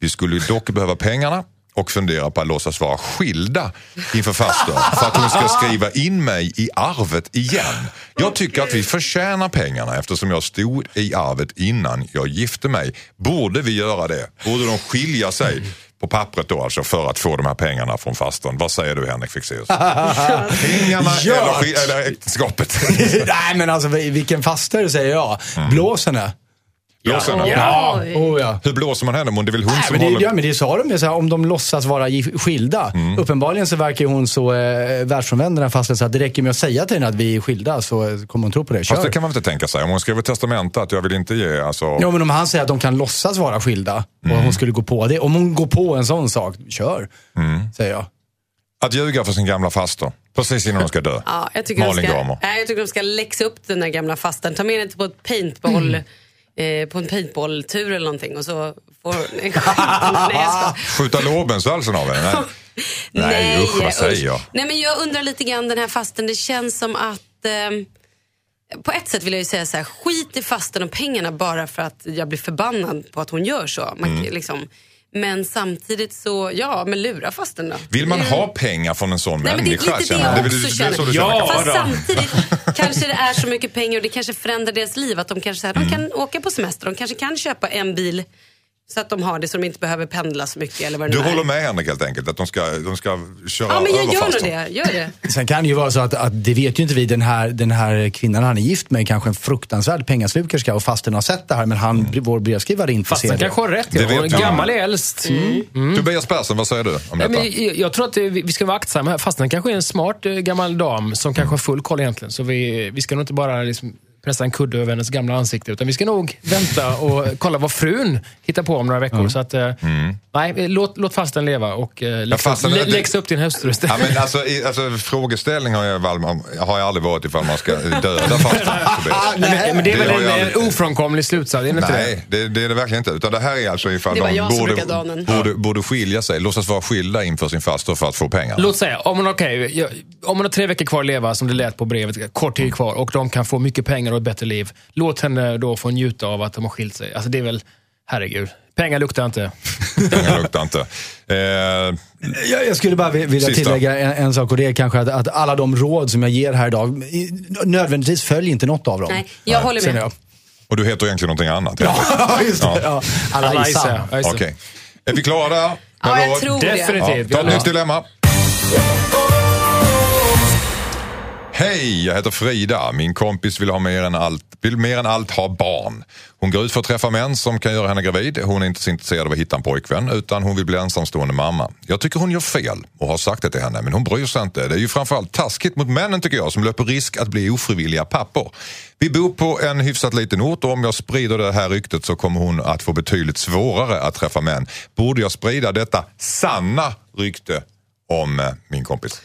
Vi skulle dock behöva pengarna och fundera på att låtsas vara skilda inför faster för att hon ska skriva in mig i arvet igen. Jag tycker att vi förtjänar pengarna eftersom jag stod i arvet innan jag gifte mig. Borde vi göra det? Borde de skilja sig på pappret då alltså för att få de här pengarna från fastern? Vad säger du Henrik Fexeus? Pengarna eller, eller äktenskapet? Nej, men alltså vilken faster säger jag. Blås henne. Blås henne. Ja. Oh, ja. Hur blåser man henne? Men det är väl hon Nej, som men det, håller... ja, men det sa de ju, om de låtsas vara skilda. Uppenbarligen så verkar hon så eh, världsfrånvänd den här fasten så att det räcker med att säga till henne att vi är skilda så kommer hon tro på det. Kör. Fast det kan man väl inte tänka sig. Om hon skriver testamente att jag vill inte ge, alltså... Ja, men om han säger att de kan låtsas vara skilda och hon skulle gå på det. Om hon går på en sån sak, kör. Säger jag. Att ljuga för sin gamla faster. Precis innan hon ska dö. Ja, jag, tycker de Malin ska, Gramer. nej, jag tycker de ska läxa upp den där gamla fasten. Ta med den på ett paintball eh, på en paintballtur eller någonting och så får en. Skjuta lårbensvalsen av henne? Nej. Nej, usch vad säger jag? Nej, men jag undrar lite grann den här fasten. Det känns som att eh, på ett sätt vill jag ju säga så här, skit i fasten och pengarna bara för att jag blir förbannad på att hon gör så. Man, Mm. liksom, men samtidigt så, ja, men lura fasten då. Vill man är- ha pengar från en sån Nej, men det är människa? lite det jag också det, känner. så du Ja? Fast då. samtidigt kanske det är så mycket pengar och det kanske förändrar deras liv. Att de kanske så här, Mm. de kan åka på semester, de kanske kan köpa en bil så att de har det så de inte behöver pendla så mycket. Eller vad det Du nu är. håller med Henrik helt enkelt? Att de ska, de ska köra Ja, men jag gör nog det. Gör det. Sen kan det ju vara så att, att det vet ju inte vi, den här, den här kvinnan han är gift med kanske en fruktansvärd pengaslukerska och fasten har sett det här men han, vår brevskrivare inte Fast ser det. kanske har rätt. Det Hon gammal är äldst. Mm. Tobias Persson, vad säger du om Ja, detta? men jag, jag tror att vi ska vara aktsamma. här. Fast kanske är en smart eh, gammal dam som kanske har full koll egentligen. Så vi, vi ska nog inte bara liksom pressa en kudde över hennes gamla ansikte. Utan vi ska nog vänta och kolla vad frun hittar på om några veckor. Så att, eh, nej, låt, låt fasten leva och eh, läxa, fasten- lä, läxa upp din hustru Ja, men alltså, i, alltså, frågeställning har jag, väl- har jag aldrig varit ifall man ska döda fasten. Tobias. Nej, men, det är Det väl har en, en aldrig- ofrånkomlig slutsats? Det inte det? Nej, det, det är det verkligen inte. Utan det här är alltså ifall Det de borde, borde, borde skilja sig, låtsas vara skilda inför sin faster för att få pengar. Låt säga, om hon, okay, jag- om hon har tre veckor kvar att leva, som det lät på brevet, kort tid kvar, och de kan få mycket pengar och ett bättre liv. Låt henne då få njuta av att de har skilt sig. Alltså det är väl, herregud. Pengar luktar inte. Pengar luktar inte. Eh, Jag, jag skulle bara vi- vilja Sista. tillägga en, en sak och det är kanske att, att alla de råd som jag ger här idag, nödvändigtvis följ inte något av dem. Nej, jag håller med. jag. och du heter egentligen någonting annat. Ja, just det. Ja. Ja. Okej. Är vi klara? Ja, jag tror det. Definitivt. Ja, ta ett nytt dilemma. Hej, jag heter Frida. Min kompis vill, ha mer än allt, vill mer än allt ha barn. Hon går ut för att träffa män som kan göra henne gravid. Hon är inte så intresserad av att hitta en pojkvän utan hon vill bli ensamstående mamma. Jag tycker hon gör fel och har sagt det till henne men hon bryr sig inte. Det är ju framförallt taskigt mot männen tycker jag som löper risk att bli ofrivilliga pappor. Vi bor på en hyfsat liten ort och om jag sprider det här ryktet så kommer hon att få betydligt svårare att träffa män. Borde jag sprida detta sanna rykte om eh, min kompis?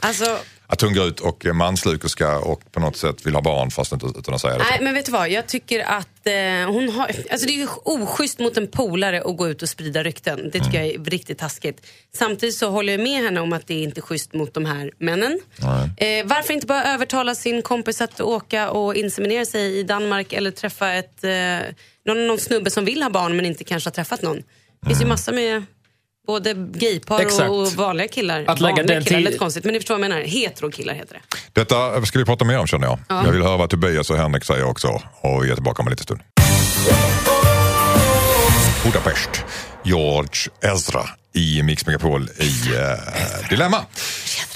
Alltså, att hon går ut och är manslukerska och på något sätt vill ha barn fast inte utan att säga det. nej, men vet du vad? Jag tycker att eh, hon har... Alltså det är ju oschysst mot en polare att gå ut och sprida rykten. Det tycker jag är riktigt taskigt. Samtidigt så håller jag med henne om att det är inte schysst mot de här männen. Eh, varför inte bara övertala sin kompis att åka och inseminera sig i Danmark eller träffa ett, eh, någon, någon snubbe som vill ha barn men inte kanske har träffat någon. Det finns ju massor med både gaypar Exakt. och, vanliga killar. Att lägga vanliga den killar, tid- lite konstigt, men ni förstår vad jag menar. Heterokillar heter det. Detta ska vi prata mer om känner jag. Jag vill höra vad Tobias och Henrik säger också och vi är tillbaka om en liten stund. Budapest. George Ezra i Mix Megapol i eh, Dilemma.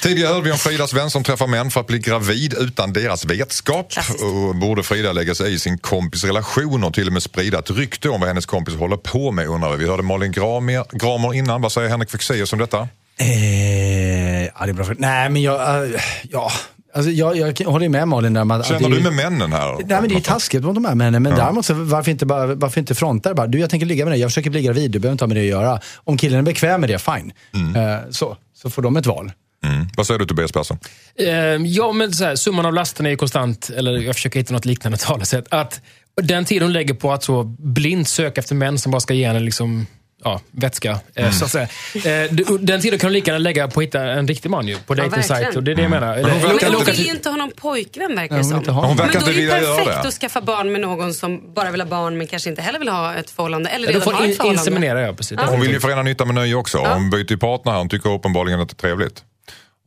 Tidigare hörde vi om Fridas vän som träffar män för att bli gravid utan deras vetskap. Klassiskt. Och borde Frida lägga sig i sin kompis relation och till och med sprida ett rykte om vad hennes kompis håller på med undrar vi. Vi hörde Malin Gramer, Gramer innan. Vad säger Henrik Fexeus om detta? Eh, ja, det är bra fråga. Nej, men jag... eh, ja, alltså, jag, jag håller med Malin där. att- att Känner det, du med männen här? Nej, men det är taskigt mot de här männen. Men däremot, så varför inte, bara, varför inte fronta det bara? Du, jag tänker ligga med dig. Jag försöker bli gravid. Du behöver inte ha med det att göra. Om killen är bekväm med det, fine. Eh, så, så får de ett val. Mm. Vad säger du Tobias Persson? Eh, ja, men så här, summan av lasten är ju konstant, eller jag försöker hitta något liknande talesätt. Att den tid hon lägger på att så blint söka efter män som bara ska ge henne liksom, ja, vätska, eh, så att säga. Eh, den tiden kan hon lika gärna lägga på att hitta en riktig man ju, på Ja, verkligen. och Det är det jag menar. Eller, hon verkar Men hon vill ju inte ha någon pojkvän verkar det som. Hon verkar men då är det ju perfekt att skaffa barn med någon som bara vill ha barn men kanske inte heller vill ha ett förhållande. Eller Ja, redan då har ett förhållande. inseminera, ja precis. Hon vill ju förena nytta med nöje också. Ja. Hon byter ju partner här. Hon tycker uppenbarligen att det är trevligt.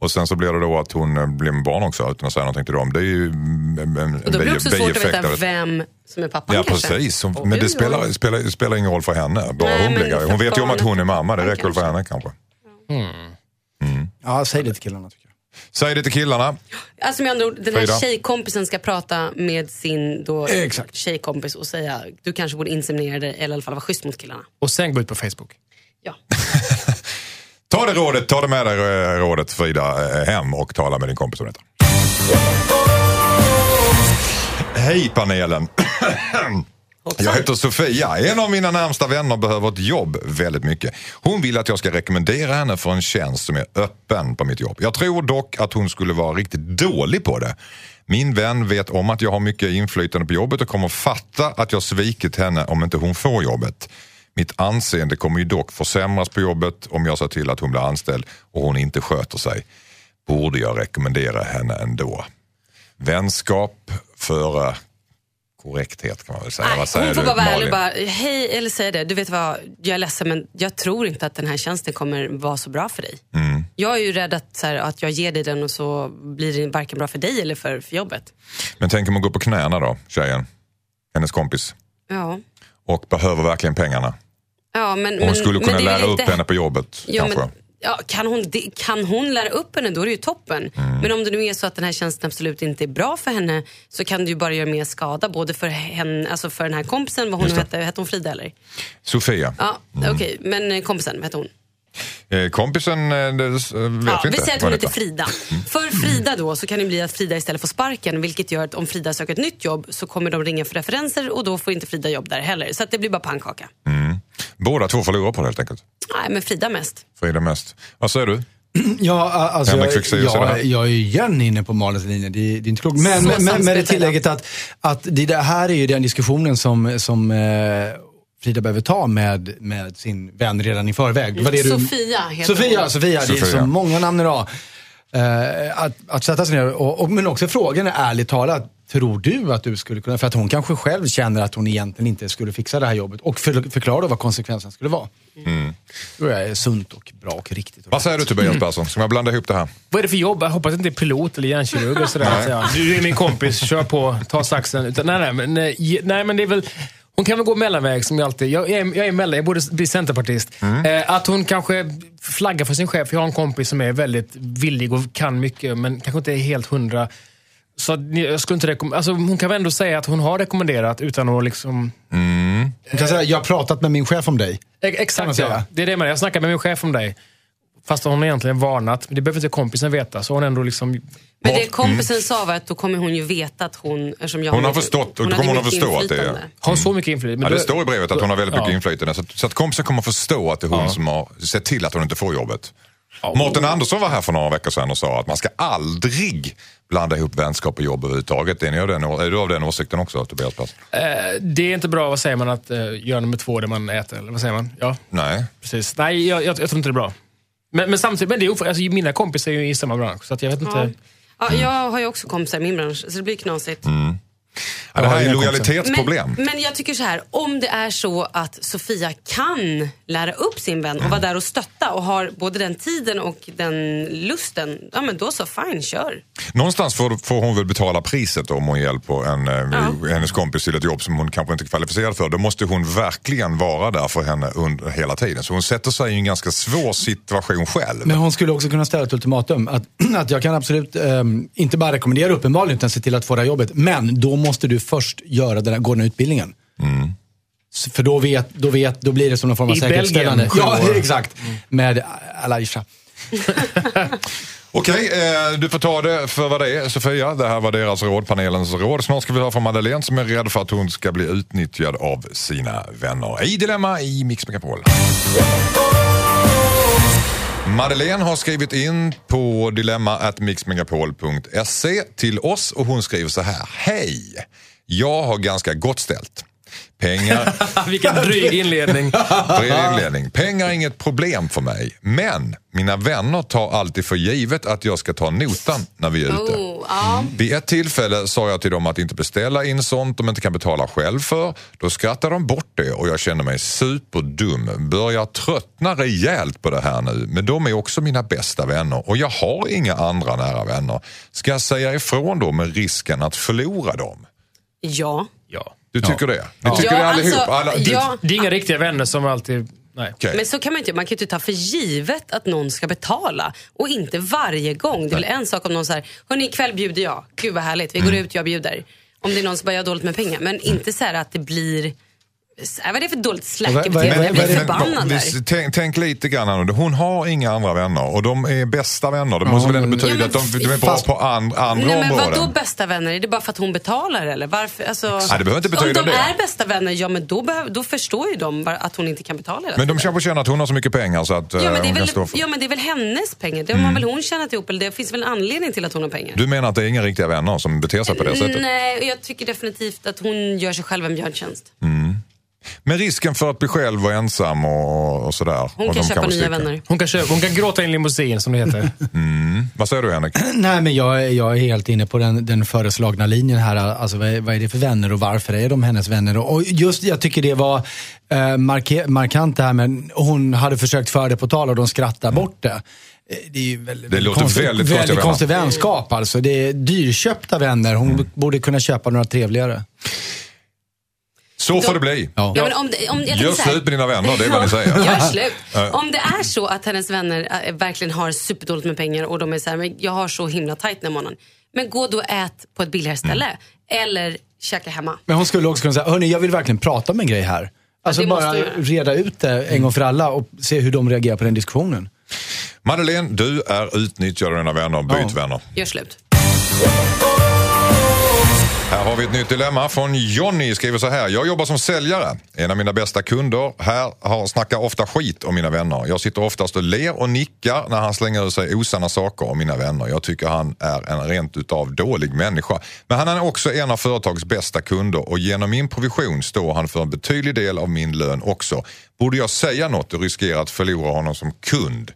Och sen så blir det då att hon eh, blir med barn också utan att säga någonting till dem. Det är ju en, en, en Och då blir det också svårt att veta vem som är pappan Ja kanske. precis, hon, men det spelar, spelar, spelar ingen roll för henne. Bara Nej, hon blir Hon vet ju om att hon är mamma, det räcker väl för kanske. henne kanske. Ja, säg det till killarna tycker jag. Säg det till killarna. Alltså med andra ord, den här Frida. tjejkompisen ska prata med sin då Exakt. tjejkompis och säga du kanske borde inseminera dig eller i alla fall vara schysst mot killarna. Och sen gå ut på Facebook. Ja. Ta det rådet, ta det med dig eh, rådet Frida eh, hem och tala med din kompis om detta. Hej panelen! Jag heter Sofia. En av mina närmsta vänner behöver ett jobb väldigt mycket. Hon vill att jag ska rekommendera henne för en tjänst som är öppen på mitt jobb. Jag tror dock att hon skulle vara riktigt dålig på det. Min vän vet om att jag har mycket inflytande på jobbet och kommer fatta att jag svikit henne om inte hon får jobbet. Mitt anseende kommer ju dock försämras på jobbet om jag ser till att hon blir anställd och hon inte sköter sig. Borde jag rekommendera henne ändå? Vänskap före korrekthet kan man väl säga. Nej, Vad säger hon får du, bara vara ärlig bara, hej, eller säga det. Du vet vad, jag är ledsen men jag tror inte att den här tjänsten kommer vara så bra för dig. Mm. Jag är ju rädd att, så här, att jag ger dig den och så blir det varken bra för dig eller för, för jobbet. Men tänk om hon går på knäna då, tjejen, hennes kompis, Ja. och behöver verkligen pengarna. Ja, men, Hon men, skulle kunna lära väl upp henne på jobbet Ja, kanske. men, ja, kan, hon, kan hon lära upp henne då är det ju toppen. Mm. Men om det nu är så att den här tjänsten absolut inte är bra för henne så kan det ju bara göra mer skada både för henne, alltså för den här kompisen, vad hon nu hette, hette hon Frida eller? Sofia, Ja, okej, men eh, kompisen, vad hette hon? eh, kompisen eh, det, vet Ja, vi vi inte. säger att hon heter Frida. För Frida då så kan det bli att Frida istället får sparken vilket gör att om Frida söker ett nytt jobb så kommer de ringa för referenser och då får inte Frida jobb där heller. Så det blir bara pannkaka. Båda två förlorar på det helt enkelt. Nej, men Frida mest. Frida mest. Vad säger du? Ja, alltså, jag, jag, jag är ju igen inne på Malins linje. Det, det är inte klokt. Men, men, men med det tillägget att, att det här är ju den diskussionen som, som eh, Frida behöver ta med, med sin vän redan i förväg. Vad är det du- Sofia heter Sofia, hon. Sofia, det är så många namn idag. Eh, att, att sätta sig ner och, och, men också frågan är ärligt talat, tror du att du skulle kunna, för att hon kanske själv känner att hon egentligen inte skulle fixa det här jobbet och för, förklara då vad konsekvensen skulle vara. Mm. tror jag är sunt och bra och riktigt. Vad säger du Tobias Persson? Ska man blanda ihop det här? Vad är det för jobb? Jag hoppas inte det är pilot eller hjärnkirurg och sådär. Säga, Du är min kompis, kör på, ta saxen. Utan, nej, nej, men, nej, nej, men det är väl... Hon kan väl gå mellanväg som jag alltid. Jag är, jag är mellan, jag borde bli centerpartist. Eh, att hon kanske flaggar för sin chef. Jag har en kompis som är väldigt villig och kan mycket, men kanske inte är helt hundra. Så jag skulle inte rekommendera... Alltså, hon kan väl ändå säga att hon har rekommenderat utan att liksom... Hon kan säga, jag har pratat med min chef om dig. E- Exakt, ja. Det är det med Jag snackade med min chef om dig. Fast hon har egentligen varnat. Men det behöver inte kompisen veta. Så hon ändå liksom... Men det kompisen sa var att då kommer hon ju veta att hon... Eftersom jag Hon har förstått och då kommer hon att mycket förstå att det är- inflytande. Har så mycket inflytande. Men Ja, det står i brevet att hon har väldigt mycket Ja. inflytande. Så att, så att kompisen kommer förstå att det är hon som har sett till att hon inte får jobbet. Mårten Andersson var här för några veckor sedan och sa att man ska aldrig blanda ihop vänskap och jobb överhuvudtaget. Är, ni av den, är du av den åsikten också, Tobias Persson? Eh, det är inte bra, vad säger man, att uh, göra nummer två det man äter? Eller vad säger man? Ja, Nej. precis. Nej, jag, jag, jag tror inte det är bra. Men, men samtidigt, men det är, alltså, mina kompisar är ju i samma bransch. Så att jag vet inte. Ja. Ja, jag har ju också kompisar i min bransch, så det blir knasigt. Ja, det här Ja, är lojalitetsproblem. Men, men jag tycker så här, om det är så att Sofia kan lära upp sin vän och vara där och stötta och har både den tiden och den lusten, ja men då så, fine, kör. Någonstans får, får hon väl betala priset om hon hjälper en, eh, hennes kompis till ett jobb som hon kanske inte är kvalificerad för. Då måste hon verkligen vara där för henne under hela tiden. Så hon sätter sig i en ganska svår situation själv. Men hon skulle också kunna ställa ett ultimatum. Att, att jag kan absolut ehm, inte bara rekommendera uppenbarligen utan se till att få det här jobbet. Men då måste du först göra den här, gå den här utbildningen. S- För då, vet, då, vet, då blir det som någon form av I säkerhetsställande. Belgien, Ja, exakt. Med Alaisha. Okej, eh, du får ta det för vad det är Sofia. Det här var deras råd, panelens råd. Snart ska vi höra från Madeleine som är rädd för att hon ska bli utnyttjad av sina vänner. I Dilemma i Mix Megapol. Madeleine har skrivit in på dilemma.mixmegapol.se till oss och hon skriver så här. Hej! Jag har ganska gott ställt. Pengar, Vilken dryg inledning. Bred inledning. Pengar är inget problem för mig, men mina vänner tar alltid för givet att jag ska ta notan när vi är ute. Oh, ja. Vid ett tillfälle sa jag till dem att inte beställa in sånt de inte kan betala själv för. Då skrattar de bort det och jag känner mig superdum. Börjar tröttna rejält på det här nu. Men de är också mina bästa vänner och jag har inga andra nära vänner. Ska jag säga ifrån då med risken att förlora dem? ja. Ja. Du tycker det? Ni tycker Ja, det allihop? alltså, Alla, du, ja. Det är inga riktiga vänner som alltid... Nej. Okej. Men så kan man inte Man kan ju inte ta för givet att någon ska betala. Och inte varje gång. Det är väl en sak om någon säger, hörni ikväll bjuder jag. Gud vad härligt, vi går Mm. ut, jag bjuder. Om det är någon som bara, jag har dåligt med pengar. Men inte så här att det blir vad är det för dåligt slackbeteende? Jag blir det- förbannad där. tänk, tänk lite grann nu. Hon har inga andra vänner och de är bästa vänner. Det måste väl ändå betyda Ja, att de, de är bra fast- på and, andra Nej, men områden. vadå bästa vänner? Är det bara för att hon betalar eller? Varför? Alltså, Nej, det behöver inte betyda om de det. är bästa vänner, ja men då, behöv, då förstår ju de att hon inte kan betala Men de kanske känner att hon har så mycket pengar så att eh, Ja men, det är väl, stå för ja men det är väl hennes pengar. Det har väl hon tjänat ihop. Eller det finns väl en anledning till att hon har pengar. Du menar att det är inga riktiga vänner som beter sig på det sättet? Nej, jag tycker definitivt att hon gör sig själv en björntjänst. Men risken för att bli själv och ensam och, och sådär. Hon och kan köpa nya vänner. Hon kan, köpa, hon kan gråta i en limousin, som det heter. Vad säger du Henrik? Nej, men jag, är- jag är helt inne på den, den föreslagna linjen här. Alltså, vad, är, vad är det för vänner och varför är de hennes vänner? Och just, jag tycker det var eh, marke, markant det här med hon hade försökt föra det på tal och de skrattar bort det. Eh, Det, är ju väldigt, Det låter konstigt, väldigt väldigt vänner. konstig vänskap. Alltså. Det är dyrköpta vänner. Hon borde kunna köpa några trevligare. Så får det bli. Ja. Ja, men om om, Gör så här- slut med dina vänner, det är vad ni säger. Gör slut. Om det är så att hennes vänner äh, verkligen har superdåligt med pengar och de är så här, men jag har så himla tajt den här månaden. Men gå då och ät på ett billigare ställe. Mm. Eller käka hemma. Men hon skulle också kunna säga, hörni jag vill verkligen prata om en grej här. Alltså bara reda ut det en gång för alla och se hur de reagerar på den diskussionen. Madeleine, du är utnyttjad av dina vänner. Byt Ja. vänner. Gör slut. Här har vi ett nytt dilemma från Jonny. skriver så här. Jag jobbar som säljare. En av mina bästa kunder här har snackar ofta skit om mina vänner. Jag sitter oftast och ler och nickar när han slänger ut sig osanna saker om mina vänner. Jag tycker han är en rent utav dålig människa. Men han är också en av företagets bästa kunder och genom min provision står han för en betydlig del av min lön också. Borde jag säga något och riskera att förlora honom som kund?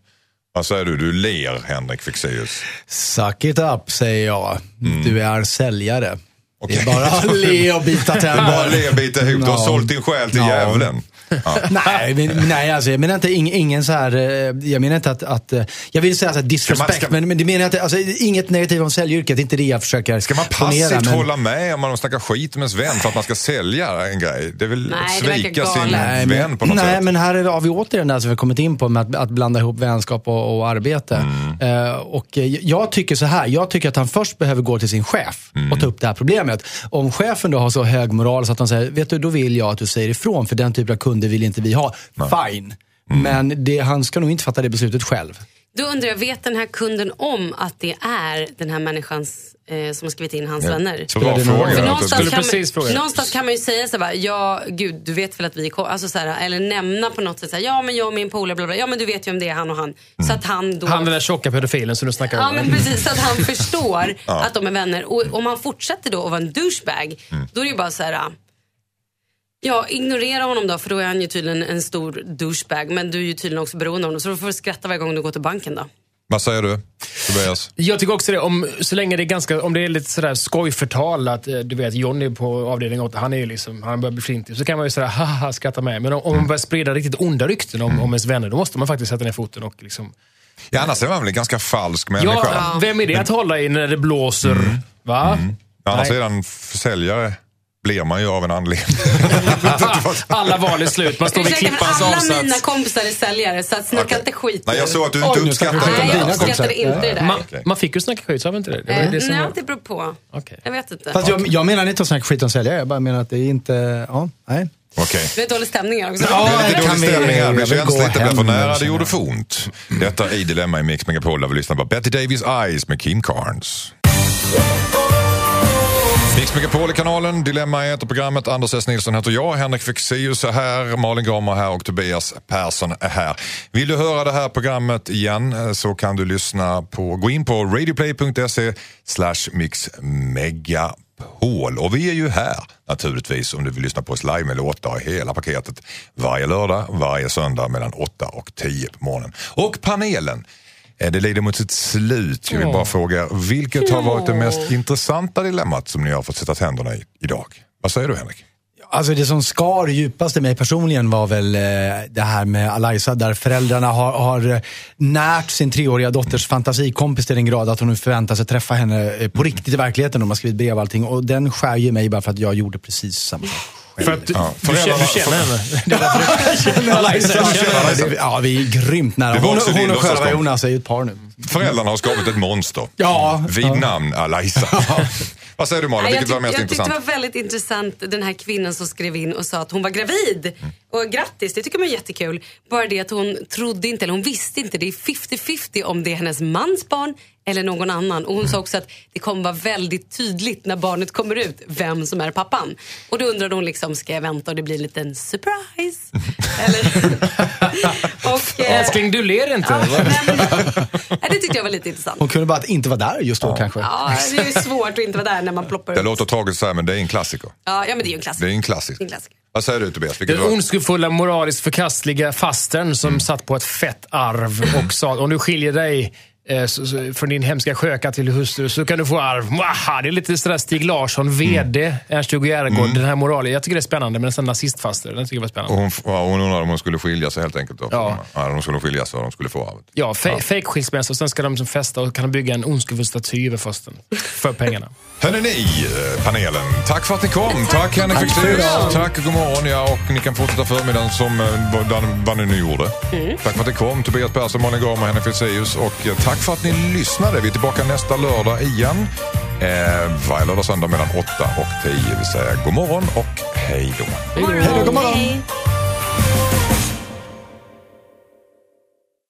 Vad säger du? Du ler, Henrik Fexeus. Suck it up, säger jag. Du är säljare. Okej. Det är bara att le och bita Bara tänder. le, bita ihop. Du har sålt din själ till Ja. djävulen. Ja. Nej, men, nej alltså, jag menar inte ing, ingen så här, eh, jag menar inte att, att eh, jag vill säga så här disrespect, Ska man- ska- men, men det menar jag inte, alltså, inget negativt om säljyrket, det är inte det jag försöker Ska man ponera, passivt men- hålla med om man snackar skit med ens vän för att man ska sälja en grej? Det är väl Nej, att svika sin. Nej, vän på något nej, sätt? men här är- har vi återigen det som vi har kommit in på med att, att blanda ihop vänskap och, och arbete. Mm. Eh, och jag tycker så här, jag tycker att han först behöver gå till sin chef Mm. och ta upp det här problemet. Om chefen då har så hög moral så att han säger, vet du, då vill jag att du säger ifrån, för den typen av kunder vill inte vi ha. Fine. Mm. Men det, han ska nog inte fatta det beslutet själv. Då undrar jag, vet den här kunden om att det är den här människans eh, som har skrivit in hans vänner? Så bra det någon roll? fråga. För någonstans, kan fråga. man, någonstans kan man ju säga så här, ja gud du vet väl att vi är ko-" alltså så här, Eller nämna på något sätt, så här, ja men jag och min polare, bla, bla, ja men du vet ju om det är han och han. Så att han då... Han den där tjocka pedofilen som du snackar Ja om. men precis, så att han förstår att de är vänner. Och om han fortsätter då att vara en douchebag, då är det ju bara så här. Ja, ignorera honom då för då är han ju tydligen en stor douchebag. Men du är ju tydligen också beroende av honom så du får skratta varje gång du går till banken då. Vad säger du, Tobias? Jag tycker också det, om, så länge det är ganska, om det är lite sådär skojförtal, att eh, du vet Johnny på avdelning 8, han är ju liksom, han börjar bli flintig. Så kan man ju sådär, haha, skratta med. Men om, om man börjar sprida riktigt onda rykten om, om ens vänner, då måste man faktiskt sätta ner foten och liksom... Ja, annars är man väl en ganska falsk människa. Ja, vem är det att hålla i när det blåser? Va? Annars Nej. är han försäljare. Blir man ju av en anledning. Alla val är slut, man står vid klippans alla avsats. mina kompisar är säljare så att snacka Okej. inte skit Nej, jag såg att du inte Nej, om det. dina jag uppskattar kompisar. inte det där. Man, man fick ju snacka skit, sa vi inte det? Det Eh, det som Nej, var- det beror på. Okej. Jag vet inte. Fast jag, jag menar inte att snacka skit om säljare, jag bara menar att det är inte, ja, nej. Okej. Det är dålig stämning här också. Ja, Det är lite dålig stämning här. Det gå känsligt, det blev för hem nu, nära, det känner gjorde för ont. Detta är Dilemma i Mix Megapol där vi lyssnar på Betty Davis Eyes med Kim Carnes. Mix Megapol i kanalen, Dilemma heter programmet. Anders S. Nilsson heter jag, Henrik Fexeus är här, Malin Gramer här och Tobias Persson är här. Vill du höra det här programmet igen eh, så kan du lyssna på, gå in på radioplay.se slash mixmegapol. Och vi är ju här naturligtvis om du vill lyssna på oss live med låtar hela paketet varje lördag, varje söndag mellan 8 och 10 på morgonen. Och panelen. Eh, Det lider mot sitt slut. Jag vill bara fråga, vilket har varit det mest intressanta dilemmat som ni har fått sätta tänderna i idag? Vad säger du Henrik? Alltså det som skar djupast i mig personligen var väl eh, det här med Alaisa där föräldrarna har, har eh, närt sin treåriga dotters fantasikompis till den grad att hon nu förväntar sig träffa henne på riktigt i verkligheten. De har skrivit brev och allting och den skär ju mig bara för att jag gjorde precis samma sak För att du, Ja, du, du känner henne. Känner. Det- Ja, vi är grymt nära. Hon, hon och själva. Jonas är ju ett par nu. Föräldrarna har skapat ett monster. Ja. Vid Ja. namn Alisa. Vad säger du Malin? Jag, Vilket var mest jag tyckte det intressant? var väldigt intressant den här kvinnan som skrev in och sa att hon var gravid. Och grattis, det tycker man är jättekul. Bara det att hon trodde inte, eller hon visste inte, det är 50-50 om det är hennes mans barn eller någon annan. Och hon sa också att det kommer vara väldigt tydligt när barnet kommer ut vem som är pappan. Och då undrade hon liksom, ska jag vänta och det blir en liten surprise? eller? och, eh, Älskling, du ler inte. ja, men, det tyckte jag var lite intressant. Hon kunde bara inte vara där just då kanske. Ja, det är ju svårt att inte vara där när man ploppar Det ut. låter tragiskt att säga men det är en klassiker. Ja, ja, men det är ju en Det klassiker. är en klassiker. Det är en klassiker. Vad säger du Tobias? Vilket Den ondskefulla, moraliskt förkastliga fastern som satt på ett fett arv och sa om du skiljer dig så, så, från din hemska sköka till hustru så kan du få arv. Mwaha, det är lite sådär Stig Larsson, VD, Ernst-Hugo Järegård. Den här moralen. Jag tycker det är spännande med en sån nazistfaster. Den tycker jag var Och spännande. hon, ja, hon undrade om hon skulle skilja sig helt enkelt. Då. Ja. Ja, de skulle skilja sig och de skulle få arvet. Ja, fe- fake skilsmässa och sen ska de liksom festa och kan bygga en ondskefull staty över fastern. För pengarna. Hörrni ni, eh, panelen. Tack för att ni kom. Tack Henrik Fexeus. Tack, god morgon. Ja, och ni kan fortsätta förmiddagen som eh, vad, ni nu gjorde. Tack för att ni kom. Tobias Persson, Malin Gam och Henrik Fexeus. Och eh, tack för att ni lyssnade. Vi är tillbaka nästa lördag igen. Eh, varje lördag söndag mellan 8 och 10. Vi säger god morgon och hej då. Hej då, god morgon. Hej.